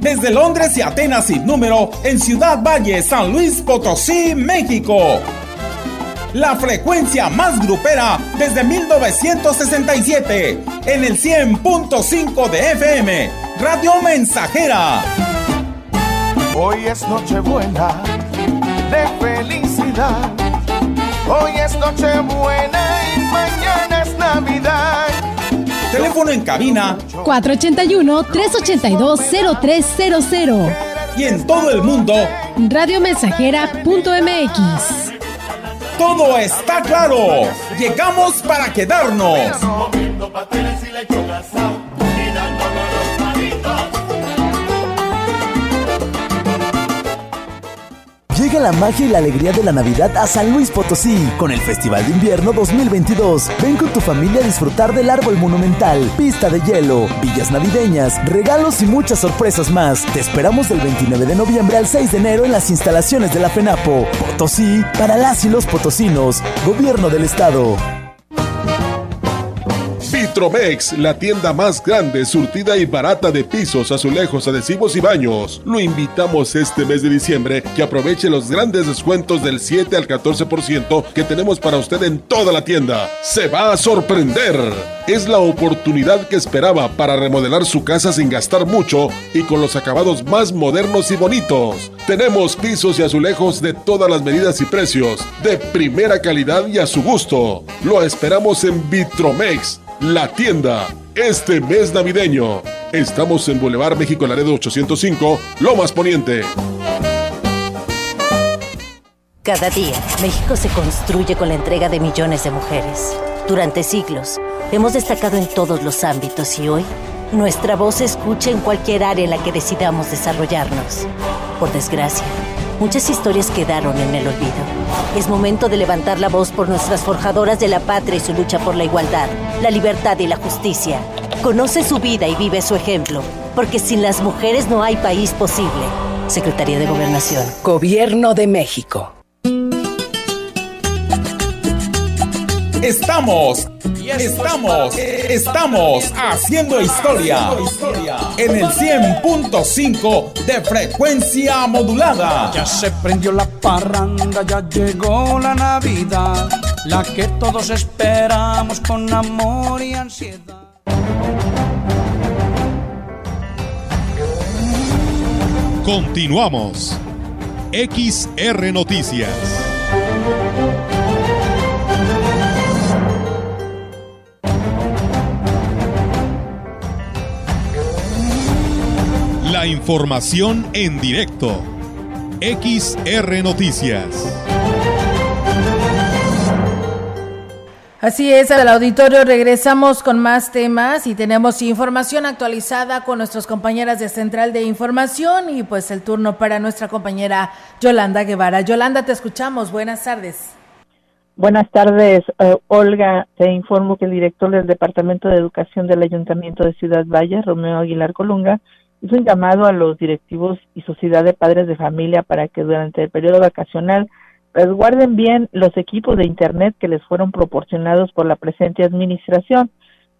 desde Londres y Atenas sin número en Ciudad Valle, San Luis Potosí, México. La frecuencia más grupera desde 1967 en el 100.5 de FM, Radio Mensajera. Hoy es Nochebuena de felicidad. Hoy es Nochebuena y mañana es Navidad. Teléfono en cabina 481-382-0300. Y en todo el mundo, radiomensajera.mx. Todo está claro. Llegamos para quedarnos. Llega la magia y la alegría de la Navidad a San Luis Potosí con el Festival de Invierno 2022. Ven con tu familia a disfrutar del árbol monumental, pista de hielo, villas navideñas, regalos y muchas sorpresas más. Te esperamos del 29 de noviembre al 6 de enero en las instalaciones de la FENAPO. Potosí para las y los potosinos. Gobierno del Estado. Vitromex, la tienda más grande, surtida y barata de pisos, azulejos, adhesivos y baños. Lo invitamos este mes de diciembre que aproveche los grandes descuentos del 7 al 14% que tenemos para usted en toda la tienda. Se va a sorprender. Es la oportunidad que esperaba para remodelar su casa sin gastar mucho y con los acabados más modernos y bonitos. Tenemos pisos y azulejos de todas las medidas y precios, de primera calidad y a su gusto. Lo esperamos en Vitromex la tienda, este mes navideño. Estamos en Boulevard México Laredo 805, Lomas Poniente. Cada día, México se construye con la entrega de millones de mujeres. Durante siglos, hemos destacado en todos los ámbitos y hoy, nuestra voz se escucha en cualquier área en la que decidamos desarrollarnos. Por desgracia, muchas historias quedaron en el olvido. Es momento de levantar la voz por nuestras forjadoras de la patria y su lucha por la igualdad, la libertad y la justicia. Conoce su vida y vive su ejemplo, porque sin las mujeres no hay país posible. Secretaría de Gobernación. Gobierno de México. Estamos, estamos, estamos haciendo historia en el 100.5 de frecuencia modulada. Ya se prendió la parranda, ya llegó la Navidad, la que todos esperamos con amor y ansiedad. Continuamos. XR Noticias. La información en directo. XR Noticias. Así es, al auditorio regresamos con más temas y tenemos información actualizada con nuestras compañeras de Central de Información y pues el turno para nuestra compañera Yolanda Guevara. Yolanda, te escuchamos. Buenas tardes. Buenas tardes, eh, Olga. Te informo que el director del Departamento de Educación del Ayuntamiento de Ciudad Valle, Romeo Aguilar Colunga, hizo un llamado a los directivos y sociedad de padres de familia para que durante el periodo vacacional resguarden bien los equipos de Internet que les fueron proporcionados por la presente administración.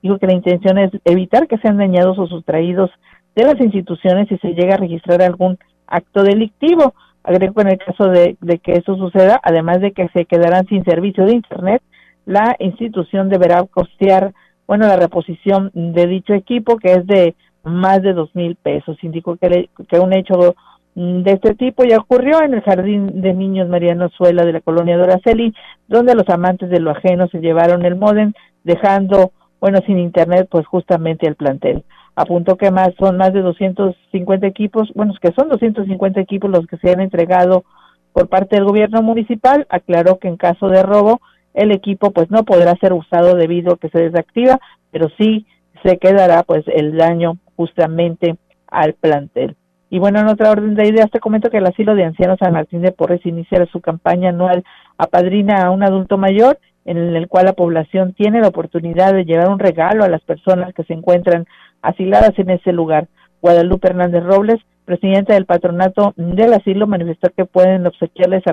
Dijo que la intención es evitar que sean dañados o sustraídos de las instituciones si se llega a registrar algún acto delictivo. Agrego en el caso de, de que eso suceda, además de que se quedarán sin servicio de Internet, la institución deberá costear, bueno, la reposición de dicho equipo, que es de más de dos mil pesos. Indicó que, que un hecho de este tipo ya ocurrió en el Jardín de Niños Mariano Suela de la colonia Doraceli, donde los amantes de lo ajeno se llevaron el modem, dejando, bueno, sin internet, pues justamente el plantel. Apuntó que más son más de 250 equipos, bueno, que son 250 equipos los que se han entregado por parte del gobierno municipal. Aclaró que en caso de robo, el equipo pues no podrá ser usado debido a que se desactiva, pero sí se quedará pues el daño justamente al plantel. Y bueno, en otra orden de ideas, te comento que el asilo de ancianos San Martín de Porres iniciará su campaña anual Apadrina a un adulto mayor, en el cual la población tiene la oportunidad de llevar un regalo a las personas que se encuentran asiladas en ese lugar. Guadalupe Hernández Robles, presidenta del patronato del asilo, manifestó que pueden obsequiarles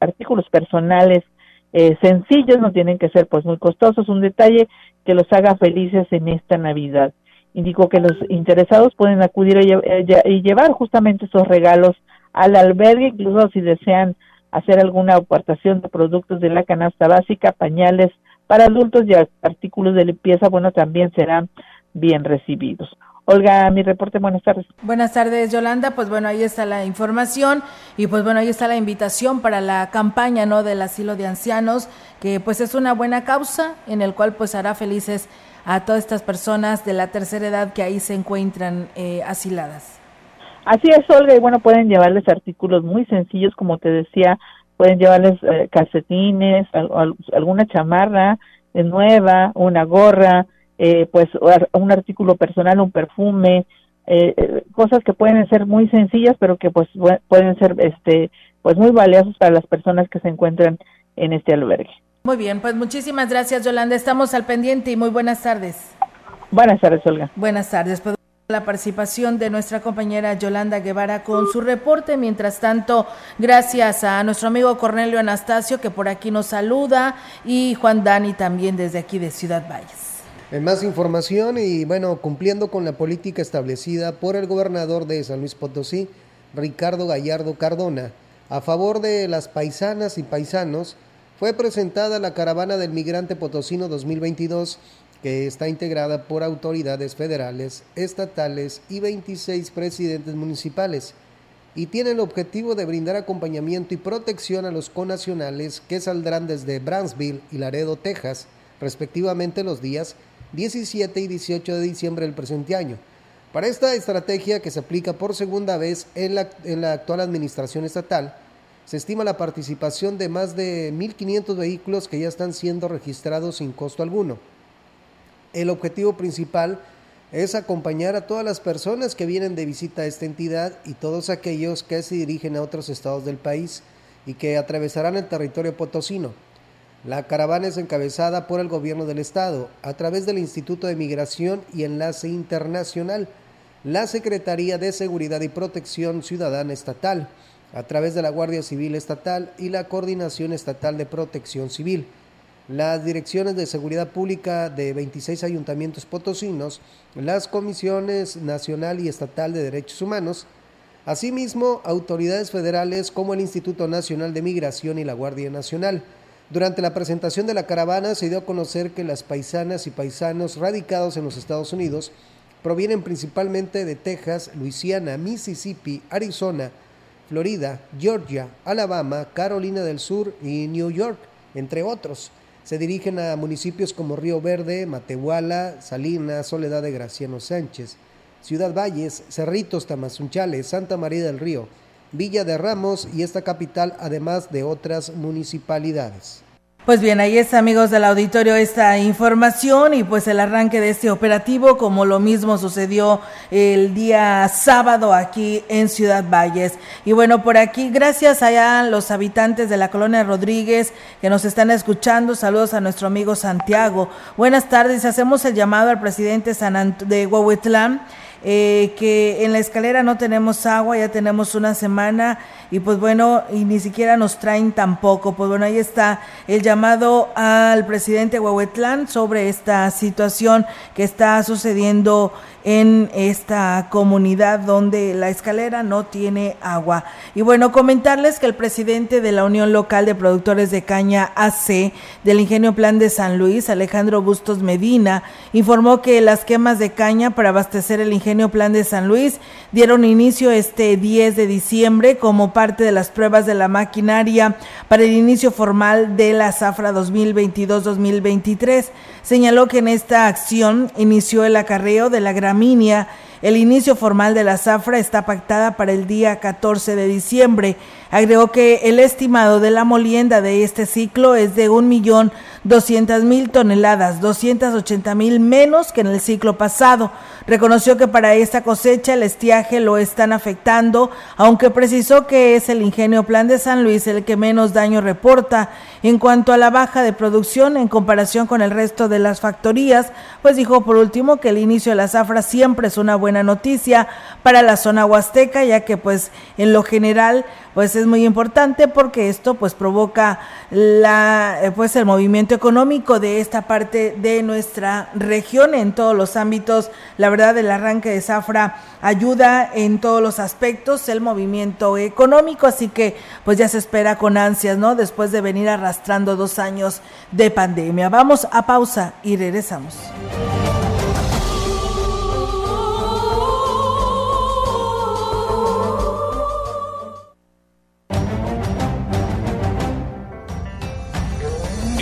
artículos personales eh, sencillos, no tienen que ser pues muy costosos, un detalle que los haga felices en esta Navidad. Indicó que los interesados pueden acudir y llevar justamente esos regalos al albergue, incluso si desean hacer alguna aportación de productos de la canasta básica, pañales para adultos y artículos de limpieza, bueno, también serán bien recibidos. Olga, mi reporte, buenas tardes. Buenas tardes, Yolanda. Pues bueno, ahí está la información y pues bueno, ahí está la invitación para la campaña, ¿no? Del asilo de ancianos, que pues es una buena causa en el cual pues hará felices a todas estas personas de la tercera edad que ahí se encuentran eh, asiladas. Así es, Olga, y bueno, pueden llevarles artículos muy sencillos, como te decía, pueden llevarles eh, calcetines, alguna chamarra nueva, una gorra, eh, pues un artículo personal, un perfume, cosas que pueden ser muy sencillas, pero que pues pueden ser este pues muy valiosos para las personas que se encuentran en este albergue. Muy bien, pues muchísimas gracias Yolanda, estamos al pendiente y muy buenas tardes. Buenas tardes, Olga. Buenas tardes. Pues la participación de nuestra compañera Yolanda Guevara con su reporte. Mientras tanto, gracias a nuestro amigo Cornelio Anastasio que por aquí nos saluda y Juan Dani también desde aquí de Ciudad Valles. En más información y bueno, cumpliendo con la política establecida por el gobernador de San Luis Potosí, Ricardo Gallardo Cardona, a favor de las paisanas y paisanos fue presentada la Caravana del Migrante Potosino 2022, que está integrada por autoridades federales, estatales y 26 presidentes municipales, y tiene el objetivo de brindar acompañamiento y protección a los conacionales que saldrán desde Brownsville y Laredo, Texas, respectivamente los días 17 y 18 de diciembre del presente año. Para esta estrategia que se aplica por segunda vez en la, en la actual administración estatal, se estima la participación de más de 1.500 vehículos que ya están siendo registrados sin costo alguno. El objetivo principal es acompañar a todas las personas que vienen de visita a esta entidad y todos aquellos que se dirigen a otros estados del país y que atravesarán el territorio potosino. La caravana es encabezada por el gobierno del estado a través del Instituto de Migración y Enlace Internacional, la Secretaría de Seguridad y Protección Ciudadana Estatal, a través de la Guardia Civil Estatal y la Coordinación Estatal de Protección Civil. las direcciones de seguridad pública de 26 ayuntamientos potosinos, las comisiones nacional y estatal de derechos humanos, asimismo autoridades federales como el Instituto Nacional de Migración y la Guardia Nacional. Durante la presentación de la caravana se dio a conocer que las paisanas y paisanos radicados en los Estados Unidos provienen principalmente de Texas, Luisiana, Mississippi, Arizona, Florida, Georgia, Alabama, Carolina del Sur y New York, entre otros. Se dirigen a municipios como Río Verde, Matehuala, Salinas, Soledad de Graciano Sánchez, Ciudad Valles, Cerritos, Tamazunchales, Santa María del Río, Villa de Ramos y esta capital, además de otras municipalidades. Pues bien, ahí está, amigos del auditorio, esta información y pues el arranque de este operativo, como lo mismo sucedió el día sábado aquí en Ciudad Valles. Y bueno, por aquí, gracias allá a los habitantes de la colonia Rodríguez que nos están escuchando. Saludos a nuestro amigo Santiago. Buenas tardes, hacemos el llamado al presidente San de Huehuetlán eh, que en la escalera no tenemos agua, ya tenemos una semana y pues bueno, y ni siquiera nos traen tampoco. Pues bueno, ahí está el llamado al presidente Huehuetlán sobre esta situación que está sucediendo en esta comunidad donde la escalera no tiene agua. Y bueno, comentarles que el presidente de la Unión Local de Productores de Caña AC del Ingenio Plan de San Luis, Alejandro Bustos Medina, informó que las quemas de caña para abastecer el Ingenio Plan de San Luis dieron inicio este 10 de diciembre como parte de las pruebas de la maquinaria para el inicio formal de la zafra 2022-2023. Señaló que en esta acción inició el acarreo de la gramínea. El inicio formal de la zafra está pactada para el día 14 de diciembre. Agregó que el estimado de la molienda de este ciclo es de un millón doscientas mil toneladas, 280 mil menos que en el ciclo pasado. Reconoció que para esta cosecha el estiaje lo están afectando, aunque precisó que es el ingenio Plan de San Luis el que menos daño reporta. En cuanto a la baja de producción en comparación con el resto de las factorías, pues dijo por último que el inicio de la zafra siempre es una buena noticia para la zona huasteca, ya que pues en lo general pues es muy importante porque esto pues provoca la eh, pues el movimiento económico de esta parte de nuestra región en todos los ámbitos. La verdad el arranque de Zafra ayuda en todos los aspectos el movimiento económico, así que pues ya se espera con ansias, ¿no? Después de venir arrastrando dos años de pandemia. Vamos a pausa y regresamos.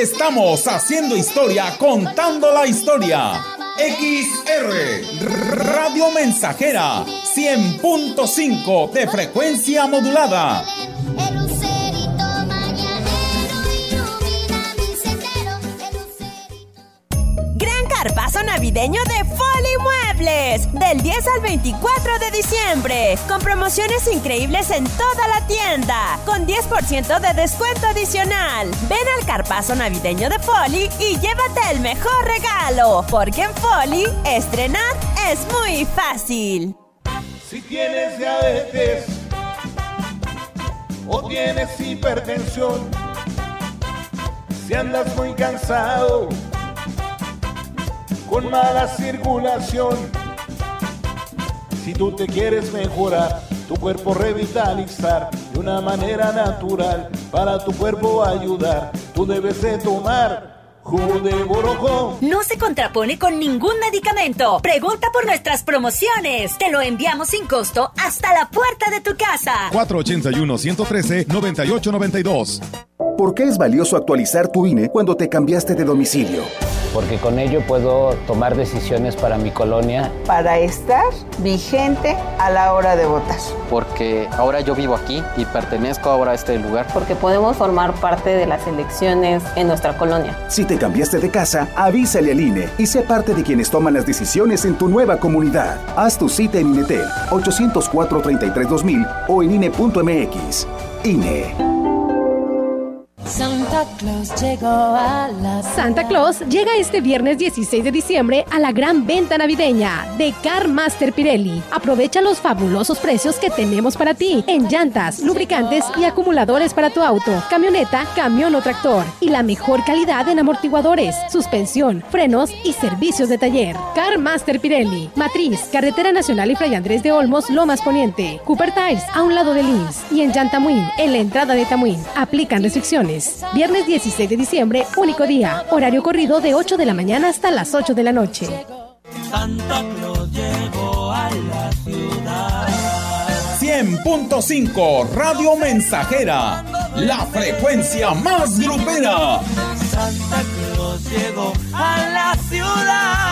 Estamos haciendo historia, contando la historia. XR Radio Mensajera 100.5 de frecuencia modulada. Gran carpazo navideño de Muebles. Del 10 al 24 de diciembre. Con promociones increíbles en toda la tienda. Con 10% de descuento adicional. Ven al carpazo navideño de Folly y llévate el mejor regalo. Porque en Folly, estrenar es muy fácil. Si tienes diabetes o tienes hipertensión, si andas muy cansado, con mala circulación, si tú te quieres mejorar, tu cuerpo revitalizar de una manera natural, para tu cuerpo ayudar, tú debes de tomar jugo de borojó. No se contrapone con ningún medicamento. Pregunta por nuestras promociones. Te lo enviamos sin costo hasta la puerta de tu casa. 481-113-9892. ¿Por qué es valioso actualizar tu INE cuando te cambiaste de domicilio? Porque con ello puedo tomar decisiones para mi colonia. Para estar vigente a la hora de votar. Porque ahora yo vivo aquí y pertenezco ahora a este lugar. Porque podemos formar parte de las elecciones en nuestra colonia. Si te cambiaste de casa, avísale al INE y sé parte de quienes toman las decisiones en tu nueva comunidad. Haz tu cita en INETEL 804 33 2000 o en INE.mx. INE. Santa Claus llegó a la Santa Claus llega este viernes 16 de diciembre a la gran venta navideña de Car Master Pirelli. Aprovecha los fabulosos precios que tenemos para ti en llantas, lubricantes y acumuladores para tu auto, camioneta, camión o tractor y la mejor calidad en amortiguadores, suspensión, frenos y servicios de taller. Car Master Pirelli, Matriz, Carretera Nacional y Fray Andrés de Olmos, Lomas Poniente, Cooper Tires a un lado de Lins y en Yantamuín, en la entrada de Tamuín. Aplican restricciones. Viernes 16 de diciembre, único día. Horario corrido de 8 de la mañana hasta las 8 de la noche. Santa Claus llegó a la ciudad. 100.5 Radio Mensajera, la frecuencia más grupera. Santa Claus llegó a la ciudad.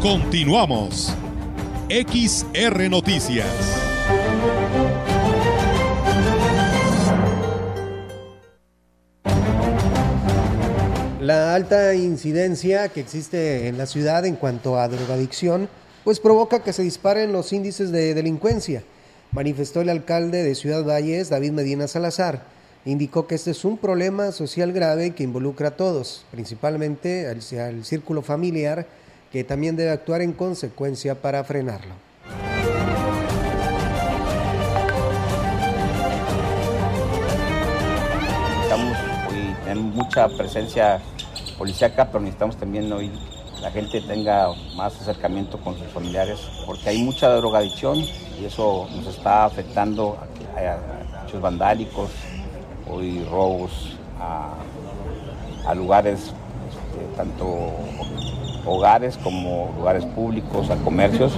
Continuamos. XR Noticias. La alta incidencia que existe en la ciudad en cuanto a drogadicción, pues provoca que se disparen los índices de delincuencia, manifestó el alcalde de Ciudad Valles, David Medina Salazar. Indicó que este es un problema social grave que involucra a todos, principalmente al, al círculo familiar, que también debe actuar en consecuencia para frenarlo. Estamos hoy tenemos mucha presencia policíaca, pero necesitamos también hoy la gente tenga más acercamiento con sus familiares, porque hay mucha drogadicción y eso nos está afectando a, hechos vandálicos, hoy robos a, a lugares este, tanto hogares como lugares públicos, a comercios.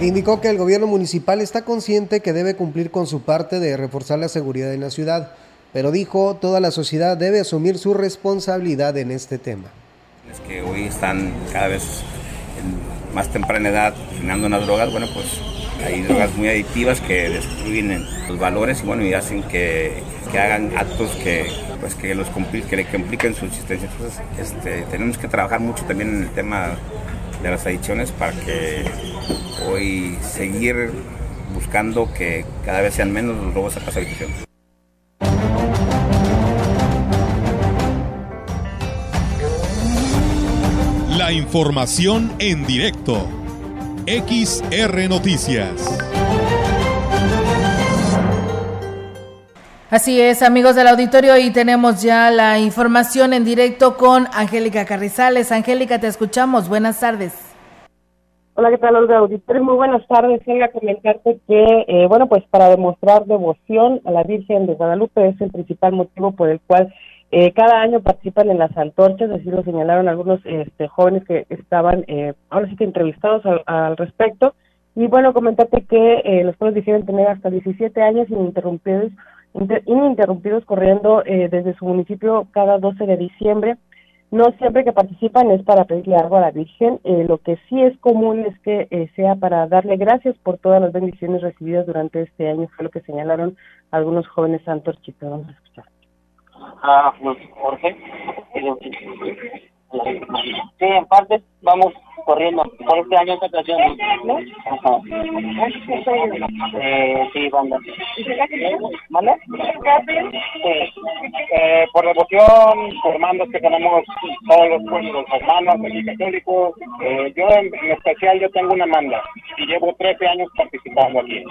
Indicó que el gobierno municipal está consciente que debe cumplir con su parte de reforzar la seguridad en la ciudad, pero dijo toda la sociedad debe asumir su responsabilidad en este tema. Es que hoy están cada vez en más temprana edad fumando unas drogas, bueno pues hay drogas muy adictivas que destruyen los valores y bueno y hacen que, que hagan actos que pues que los que le compliquen su existencia. Entonces este, tenemos que trabajar mucho también en el tema de las adicciones para que hoy seguir buscando que cada vez sean menos los robos a casa habitación. La información en directo. XR Noticias. Así es, amigos del auditorio, y tenemos ya la información en directo con Angélica Carrizales. Angélica, te escuchamos. Buenas tardes. Hola, ¿qué tal, Olga Auditorio? Muy buenas tardes. Venga a comentarte que, eh, bueno, pues para demostrar devoción a la Virgen de Guadalupe es el principal motivo por el cual eh, cada año participan en las antorchas, así lo señalaron algunos este, jóvenes que estaban, eh, ahora sí que entrevistados al, al respecto. Y bueno, comentarte que eh, los pueblos difieren tener hasta 17 años ininterrumpidos, inter, ininterrumpidos corriendo eh, desde su municipio cada 12 de diciembre. No siempre que participan es para pedirle algo a la Virgen. Eh, lo que sí es común es que eh, sea para darle gracias por todas las bendiciones recibidas durante este año, fue lo que señalaron algunos jóvenes antorchistas. Vamos a escuchar. Ah, pues, Jorge. Sí, en parte vamos corriendo por este año esta ocasión. ¿no? Ajá. Eh, sí, banda. ¿Vale? Sí. Eh, por devoción, por mandos que tenemos todos los, pues, los hermanos católicos. Eh, yo en, en especial yo tengo una manda y llevo 13 años participando aquí.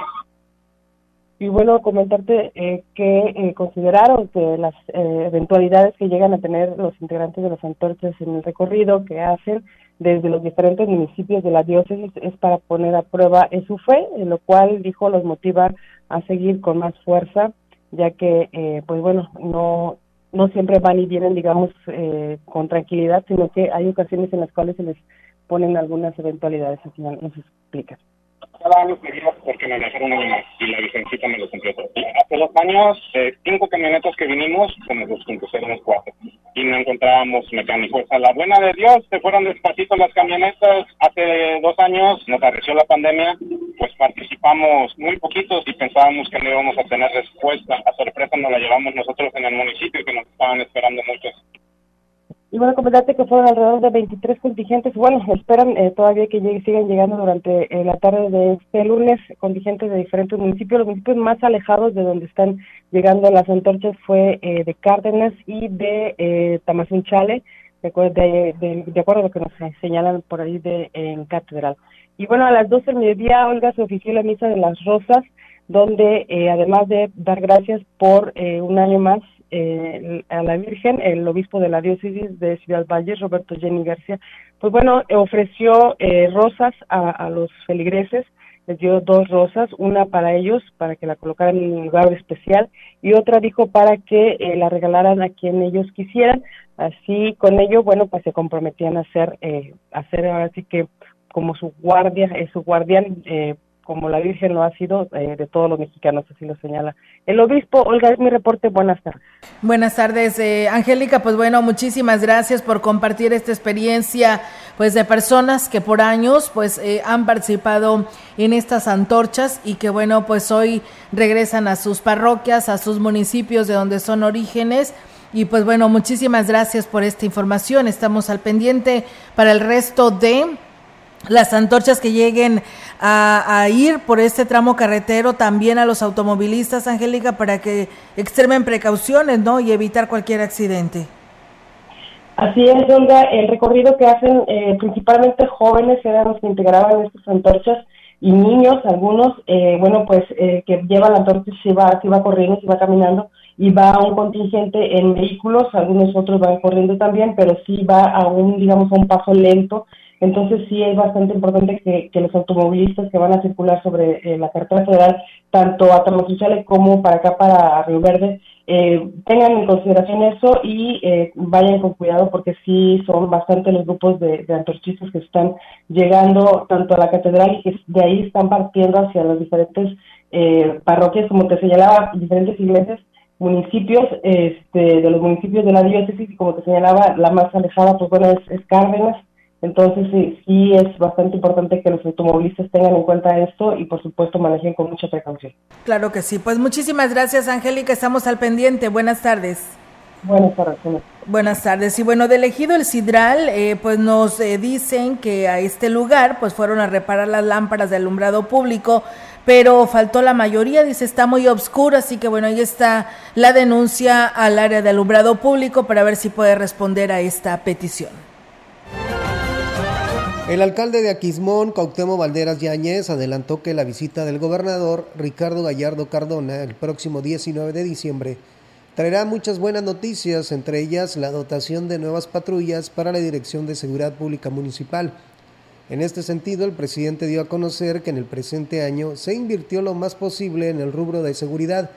Y bueno, comentarte eh, que eh, consideraron que las eh, eventualidades que llegan a tener los integrantes de las antorchas en el recorrido que hacen desde los diferentes municipios de la diócesis es para poner a prueba eh, su fe, en lo cual dijo los motiva a seguir con más fuerza, ya que, eh, pues bueno, no no siempre van y vienen, digamos, eh, con tranquilidad, sino que hay ocasiones en las cuales se les ponen algunas eventualidades, así nos explica. Cada año lleva porque me dejaron un año más y la licencita me lo todo. Y hace dos años, eh, cinco camionetas que vinimos, los cinco, éramos cuatro. Y no encontrábamos mecánicos. A la buena de Dios, se fueron despacito las camionetas. Hace dos años nos arreció la pandemia, pues participamos muy poquitos y pensábamos que no íbamos a tener respuesta. A sorpresa nos la llevamos nosotros en el municipio, que nos estaban esperando muchos. Y bueno, comentarte que fueron alrededor de 23 contingentes. Bueno, esperan eh, todavía que sigan llegando durante eh, la tarde de este lunes contingentes de diferentes municipios. Los municipios más alejados de donde están llegando las antorchas fue eh, de Cárdenas y de eh, Tamazunchale, de, de, de, acuerdo a lo que nos señalan por ahí de en Catedral. Y bueno, a las 12 del mediodía, Olga, se ofició la misa de las rosas, donde además de dar gracias por un año más eh, a la Virgen, el obispo de la diócesis de Ciudad Valle, Roberto Jenny García, pues bueno, ofreció eh, rosas a, los feligreses, les dio dos rosas, una para ellos, para que la colocaran en un lugar especial, y otra dijo para que eh, la regalaran a quien ellos quisieran. Así, con ello, bueno, pues se comprometían a hacer, eh, hacer ahora sí que como su guardia, es su guardián, eh, como la Virgen lo ha sido eh, de todos los mexicanos, así lo señala el obispo. Olga, es mi reporte. Buenas tardes. Buenas tardes, eh, Angélica. Pues bueno, muchísimas gracias por compartir esta experiencia, pues de personas que por años, pues eh, han participado en estas antorchas y que bueno, pues hoy regresan a sus parroquias, a sus municipios de donde son orígenes. Y pues bueno, muchísimas gracias por esta información. Estamos al pendiente para el resto de las antorchas que lleguen a, ir por este tramo carretero, también a los automovilistas, Angélica, para que extremen precauciones, ¿no? Y evitar cualquier accidente. Así es, Olga, el recorrido que hacen eh, principalmente jóvenes eran los que integraban estas antorchas y niños, algunos, eh, bueno, pues eh, que llevan la antorcha, se va, se va corriendo, se va caminando y va a un contingente en vehículos, algunos otros van corriendo también, pero sí va a un, digamos, a un paso lento entonces sí es bastante importante que, los automovilistas que van a circular sobre eh, la carretera federal, tanto a Tamaulipas como para acá, para Río Verde, eh, tengan en consideración eso y eh, vayan con cuidado porque sí son bastante los grupos de, de, antorchistas que están llegando tanto a la catedral y que de ahí están partiendo hacia las diferentes parroquias, como te señalaba, diferentes iglesias municipios, este, de los municipios de la diócesis, y como te señalaba, la más alejada, pues bueno, es Cárdenas, entonces sí, sí es bastante importante que los automovilistas tengan en cuenta esto y por supuesto manejen con mucha precaución. Claro que sí. Pues muchísimas gracias Angélica, estamos al pendiente. Buenas tardes. Buenas tardes. Buenas tardes. Y bueno, de elegido el Sidral, eh, pues nos eh, dicen que a este lugar pues fueron a reparar las lámparas de alumbrado público, pero faltó la mayoría, dice está muy oscuro, así que bueno, ahí está la denuncia al área de alumbrado público para ver si puede responder a esta petición. El alcalde de Aquismón, Cautemo Valderas Yáñez, adelantó que la visita del gobernador Ricardo Gallardo Cardona el próximo 19 de diciembre traerá muchas buenas noticias, entre ellas la dotación de nuevas patrullas para la Dirección de Seguridad Pública Municipal. En este sentido, el presidente dio a conocer que en el presente año se invirtió lo más posible en el rubro de seguridad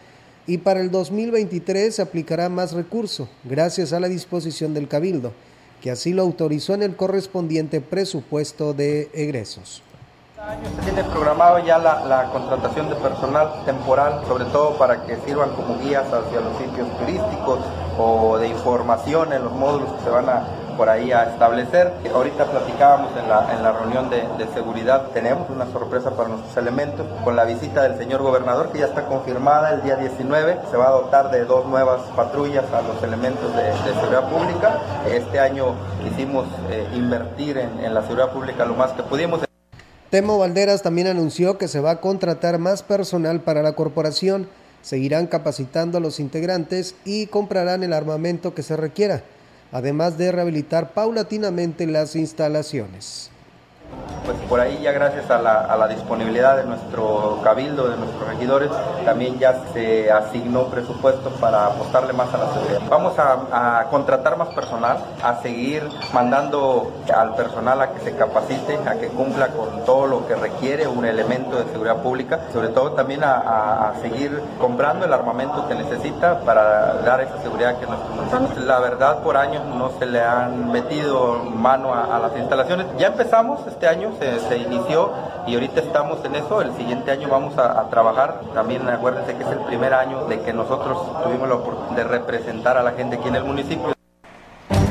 y para el 2023 se aplicará más recurso, gracias a la disposición del Cabildo que así lo autorizó en el correspondiente presupuesto de egresos. Se tiene programado ya la, contratación de personal temporal, sobre todo para que sirvan como guías hacia los sitios turísticos o de información en los módulos que se van a por ahí a establecer. Ahorita platicábamos en la, en la reunión de, seguridad, tenemos una sorpresa para nuestros elementos con la visita del señor gobernador que ya está confirmada el día 19, se va a dotar de dos nuevas patrullas a los elementos de, seguridad pública. Este año hicimos eh, invertir en, en la seguridad pública lo más que pudimos. Temo Valderas también anunció que se va a contratar más personal para la corporación, seguirán capacitando a los integrantes y comprarán el armamento que se requiera además de rehabilitar paulatinamente las instalaciones pues por ahí ya gracias a la, disponibilidad de nuestro cabildo, de nuestros regidores, también ya se asignó presupuesto para apostarle más a la seguridad. Vamos a, contratar más personal, a seguir mandando al personal a que se capacite, a que cumpla con todo lo que requiere un elemento de seguridad pública, sobre todo también a, seguir comprando el armamento que necesita para dar esa seguridad que nosotros La verdad, por años no se le han metido mano a, las instalaciones. Ya empezamos, este año se, inició y ahorita estamos en eso, el siguiente año vamos a, a, trabajar, también acuérdense que es el primer año de que nosotros tuvimos la oportunidad de representar a la gente aquí en el municipio.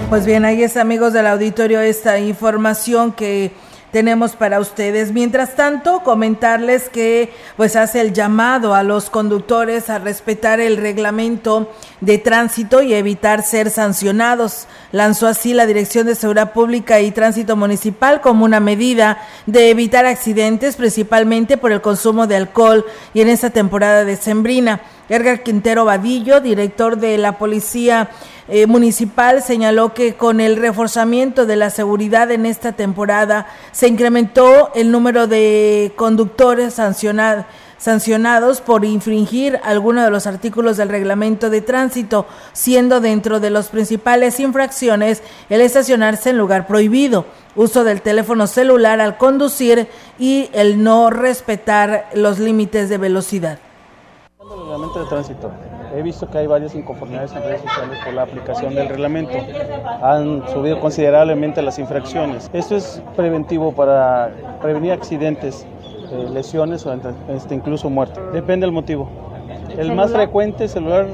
Pues bien, ahí es amigos del auditorio esta información que tenemos para ustedes. Mientras tanto, comentarles que pues hace el llamado a los conductores a respetar el reglamento de tránsito y evitar ser sancionados. Lanzó así la Dirección de Seguridad Pública y Tránsito Municipal como una medida de evitar accidentes, principalmente por el consumo de alcohol y en esta temporada de sembrina. Edgar Quintero Vadillo, director de la Policía eh, Municipal, señaló que con el reforzamiento de la seguridad en esta temporada se incrementó el número de conductores sancionados sancionados por infringir alguno de los artículos del reglamento de tránsito, siendo dentro de las principales infracciones el estacionarse en lugar prohibido, uso del teléfono celular al conducir y el no respetar los límites de velocidad. El reglamento de tránsito. He visto que hay varias inconformidades en redes sociales por la aplicación del reglamento. Han subido considerablemente las infracciones. Esto es preventivo para prevenir accidentes, eh, lesiones o este, incluso muerte. Depende del motivo. El más frecuente celular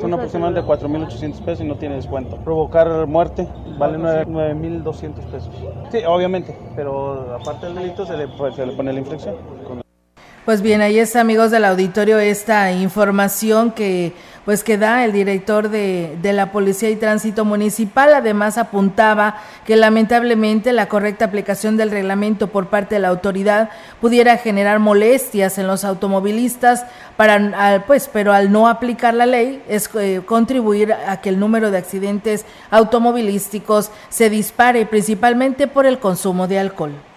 son aproximadamente 4.800 pesos y no tiene descuento. Provocar muerte vale 9.200 pesos. Sí, obviamente, pero aparte del delito se le, pues, se le pone la infracción. Pues bien, ahí está, amigos del auditorio, esta información que pues que da el director de, de, la Policía y Tránsito Municipal. Además apuntaba que lamentablemente la correcta aplicación del reglamento por parte de la autoridad pudiera generar molestias en los automovilistas, para, pues, pero al no aplicar la ley es eh, contribuir a que el número de accidentes automovilísticos se dispare, principalmente por el consumo de alcohol.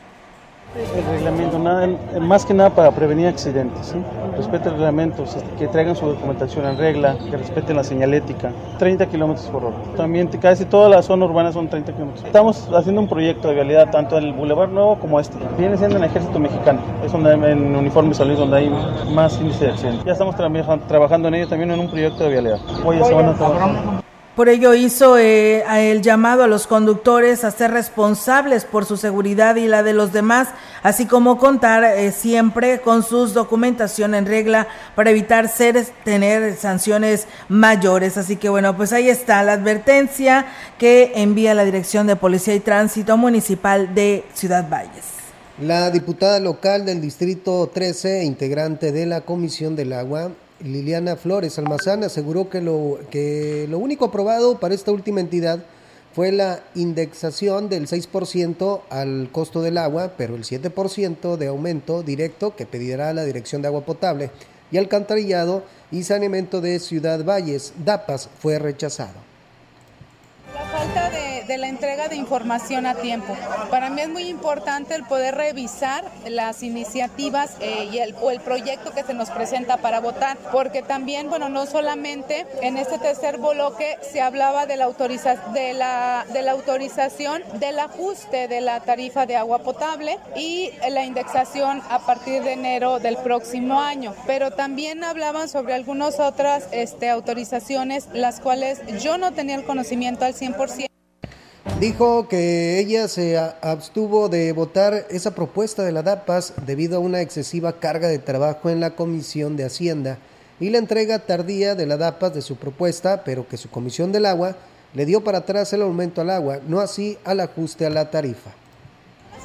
El reglamento, nada, más que nada para prevenir accidentes. ¿sí? Respeten el reglamento, que traigan su documentación en regla, que respeten la señalética. 30 kilómetros por hora. También casi toda la zona urbana son 30 kilómetros. Estamos haciendo un proyecto de vialidad tanto en el Boulevard Nuevo como este. Viene siendo en el Ejército Mexicano. Es donde en uniforme salud donde hay más índice de accidentes. Ya estamos trabajando en ello también en un proyecto de vialidad. Hoy se van a trabajar. Por ello hizo eh, el llamado a los conductores a ser responsables por su seguridad y la de los demás, así como contar eh, siempre con sus documentación en regla para evitar ser, tener sanciones mayores. Así que bueno, pues ahí está la advertencia que envía la Dirección de Policía y Tránsito Municipal de Ciudad Valles. La diputada local del Distrito 13, integrante de la Comisión del Agua, Liliana Flores Almazán aseguró que lo, que lo único aprobado para esta última entidad fue la indexación del 6% al costo del agua, pero el 7% de aumento directo que pedirá la Dirección de Agua Potable y Alcantarillado y Saneamiento de Ciudad Valles, DAPAS, fue rechazado. Falta de, la entrega de información a tiempo. Para mí es muy importante el poder revisar las iniciativas eh, y el, o el proyecto que se nos presenta para votar, porque también, bueno, no solamente en este tercer bloque se hablaba de la, autoriza de la, de la autorización del ajuste de la tarifa de agua potable y la indexación a partir de enero del próximo año, pero también hablaban sobre algunas otras este, autorizaciones, las cuales yo no tenía el conocimiento al 100% Dijo que ella se abstuvo de votar esa propuesta de la DAPAS debido a una excesiva carga de trabajo en la Comisión de Hacienda y la entrega tardía de la DAPAS de su propuesta, pero que su Comisión del Agua le dio para atrás el aumento al agua, no así al ajuste a la tarifa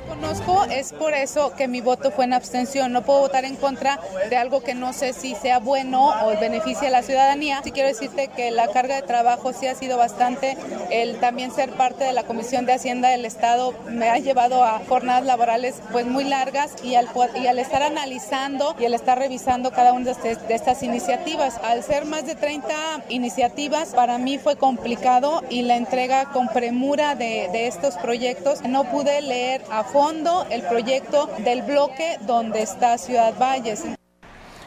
conozco, es por eso que mi voto fue en abstención. No puedo votar en contra de algo que no sé si sea bueno o beneficia a la ciudadanía. Sí quiero decirte que la carga de trabajo sí ha sido bastante. El también ser parte de la Comisión de Hacienda del Estado me ha llevado a jornadas laborales pues muy largas y al, y al estar analizando y al estar revisando cada una de, este, de estas iniciativas. Al ser más de 30 iniciativas, para mí fue complicado y la entrega con premura de, de estos proyectos no pude leer a fondo fondo el proyecto del bloque donde está Ciudad Valles.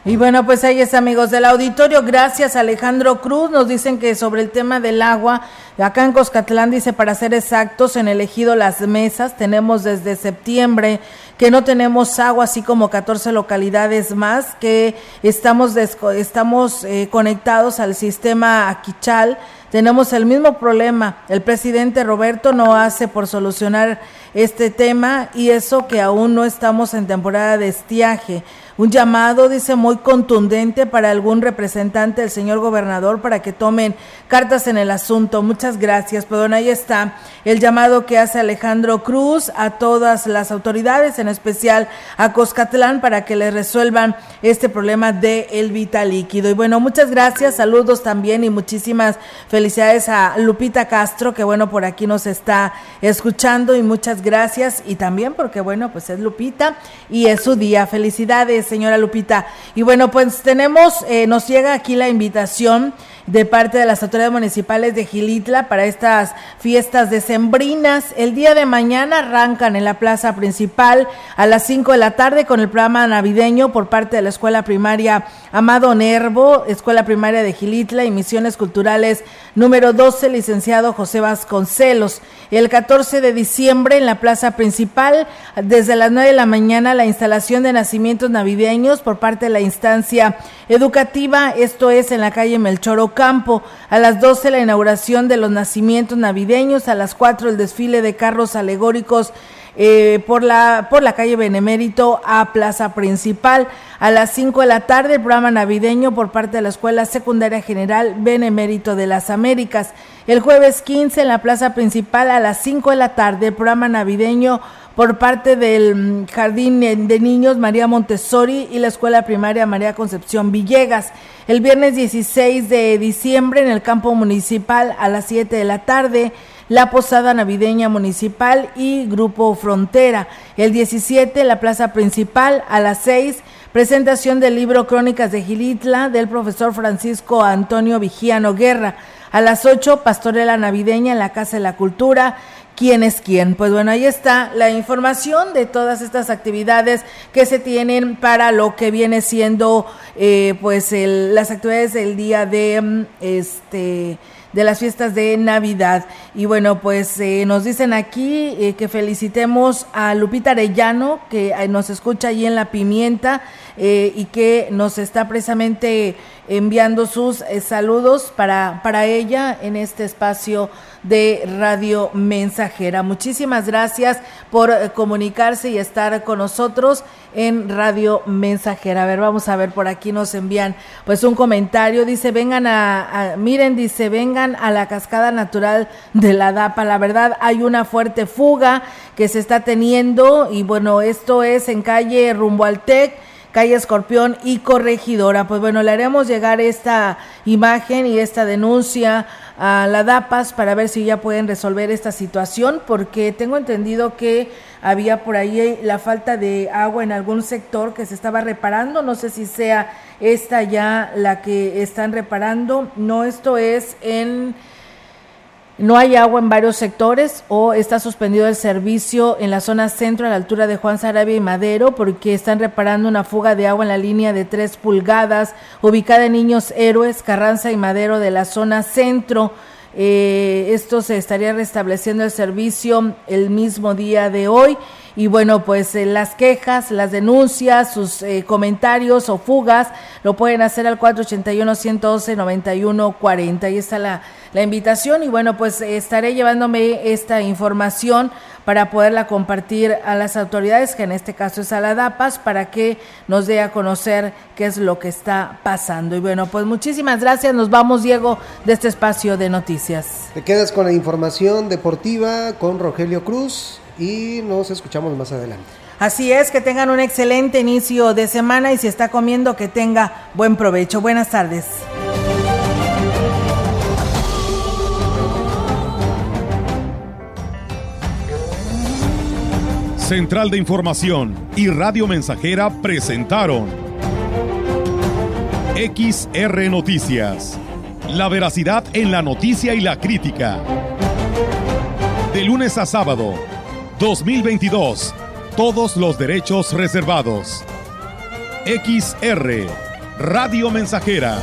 Y bueno, pues ahí es amigos del auditorio. Gracias Alejandro Cruz. Nos dicen que sobre el tema del agua Acá en Coscatlán dice, para ser exactos, en elegido las mesas tenemos desde septiembre que no tenemos agua, así como 14 localidades más, que estamos, estamos eh, conectados al sistema Aquichal. Tenemos el mismo problema. El presidente Roberto no hace por solucionar este tema y eso que aún no estamos en temporada de estiaje. Un llamado, dice, muy contundente para algún representante del señor gobernador para que tomen cartas en el asunto. Muchas gracias. Pues ahí está el llamado que hace Alejandro Cruz a todas las autoridades, en especial a Coscatlán, para que le resuelvan este problema de el vital líquido. Y bueno, muchas gracias, saludos también y muchísimas felicidades a Lupita Castro, que bueno, por aquí nos está escuchando y muchas gracias. Y también porque bueno, pues es Lupita y es su día. Felicidades señora Lupita. Y bueno, pues tenemos, eh, nos llega aquí la invitación de parte de las autoridades municipales de Gilitla para estas fiestas decembrinas. El día de mañana arrancan en la plaza principal a las 5 de la tarde con el programa navideño por parte de la escuela primaria Amado Nervo, escuela primaria de Gilitla y misiones culturales número 12, licenciado José Vasconcelos. El 14 de diciembre en la plaza principal, desde las 9 de la mañana, la instalación de nacimientos navideños por parte de la instancia educativa, esto es en la calle Melchor Campo. A las 12 la inauguración de los nacimientos navideños, a las 4 el desfile de carros alegóricos eh, por, la, por la calle Benemérito a Plaza Principal. A las 5 de la tarde el programa navideño por parte de la Escuela Secundaria General Benemérito de las Américas. El jueves 15 en la Plaza Principal a las 5 de la tarde el programa navideño por parte del mm, Jardín de Niños María Montessori y la Escuela Primaria María Concepción Villegas. El viernes 16 de diciembre en el campo municipal a las 7 de la tarde, la Posada Navideña Municipal y Grupo Frontera. El 17 la Plaza Principal a las 6 presentación del libro Crónicas de Gilitla del profesor Francisco Antonio Vigiano Guerra. A las 8, Pastorela Navideña en la Casa de la Cultura quién es quién. Pues bueno, ahí está la información de todas estas actividades que se tienen para lo que viene siendo eh, pues las actividades del día de mm, este de las fiestas de Navidad. Y bueno, pues eh, nos dicen aquí eh, que felicitemos a Lupita Arellano, que nos escucha ahí en La Pimienta y que nos está precisamente enviando sus saludos para, para ella en este espacio de Radio Mensajera. Muchísimas gracias por eh, comunicarse y estar con nosotros en Radio Mensajera. A ver, vamos a ver, por aquí nos envían pues un comentario. Dice, vengan a, miren, dice, vengan a la cascada natural de la DAPA. La verdad, hay una fuerte fuga que se está teniendo y bueno, esto es en calle rumbo al TEC calle Escorpión y Corregidora. Pues bueno, le haremos llegar esta imagen y esta denuncia a la DAPAS para ver si ya pueden resolver esta situación, porque tengo entendido que había por ahí la falta de agua en algún sector que se estaba reparando, no sé si sea esta ya la que están reparando, no, esto es en no hay agua en varios sectores o está suspendido el servicio en la zona centro a la altura de Juan Sarabia y Madero porque están reparando una fuga de agua en la línea de tres pulgadas ubicada en Niños Héroes, Carranza y Madero de la zona centro. Eh, esto se estaría restableciendo el servicio el mismo día de hoy. Y bueno, pues eh, las quejas, las denuncias, sus eh, comentarios o fugas lo pueden hacer al 481-112-9140. Ahí está la la invitación y bueno, pues estaré llevándome esta información para poderla compartir a las autoridades, que en este caso es a la DAPAS, para que nos dé a conocer qué es lo que está pasando. Y bueno, pues muchísimas gracias. Nos vamos, Diego, de este espacio de noticias. Te quedas con la información deportiva con Rogelio Cruz y nos escuchamos más adelante. Así es, que tengan un excelente inicio de semana y si está comiendo, que tenga buen provecho. Buenas tardes. Central de Información y Radio Mensajera presentaron XR Noticias. La veracidad en la noticia y la crítica. De lunes a sábado, 2022. Todos los derechos reservados. XR, Radio Mensajera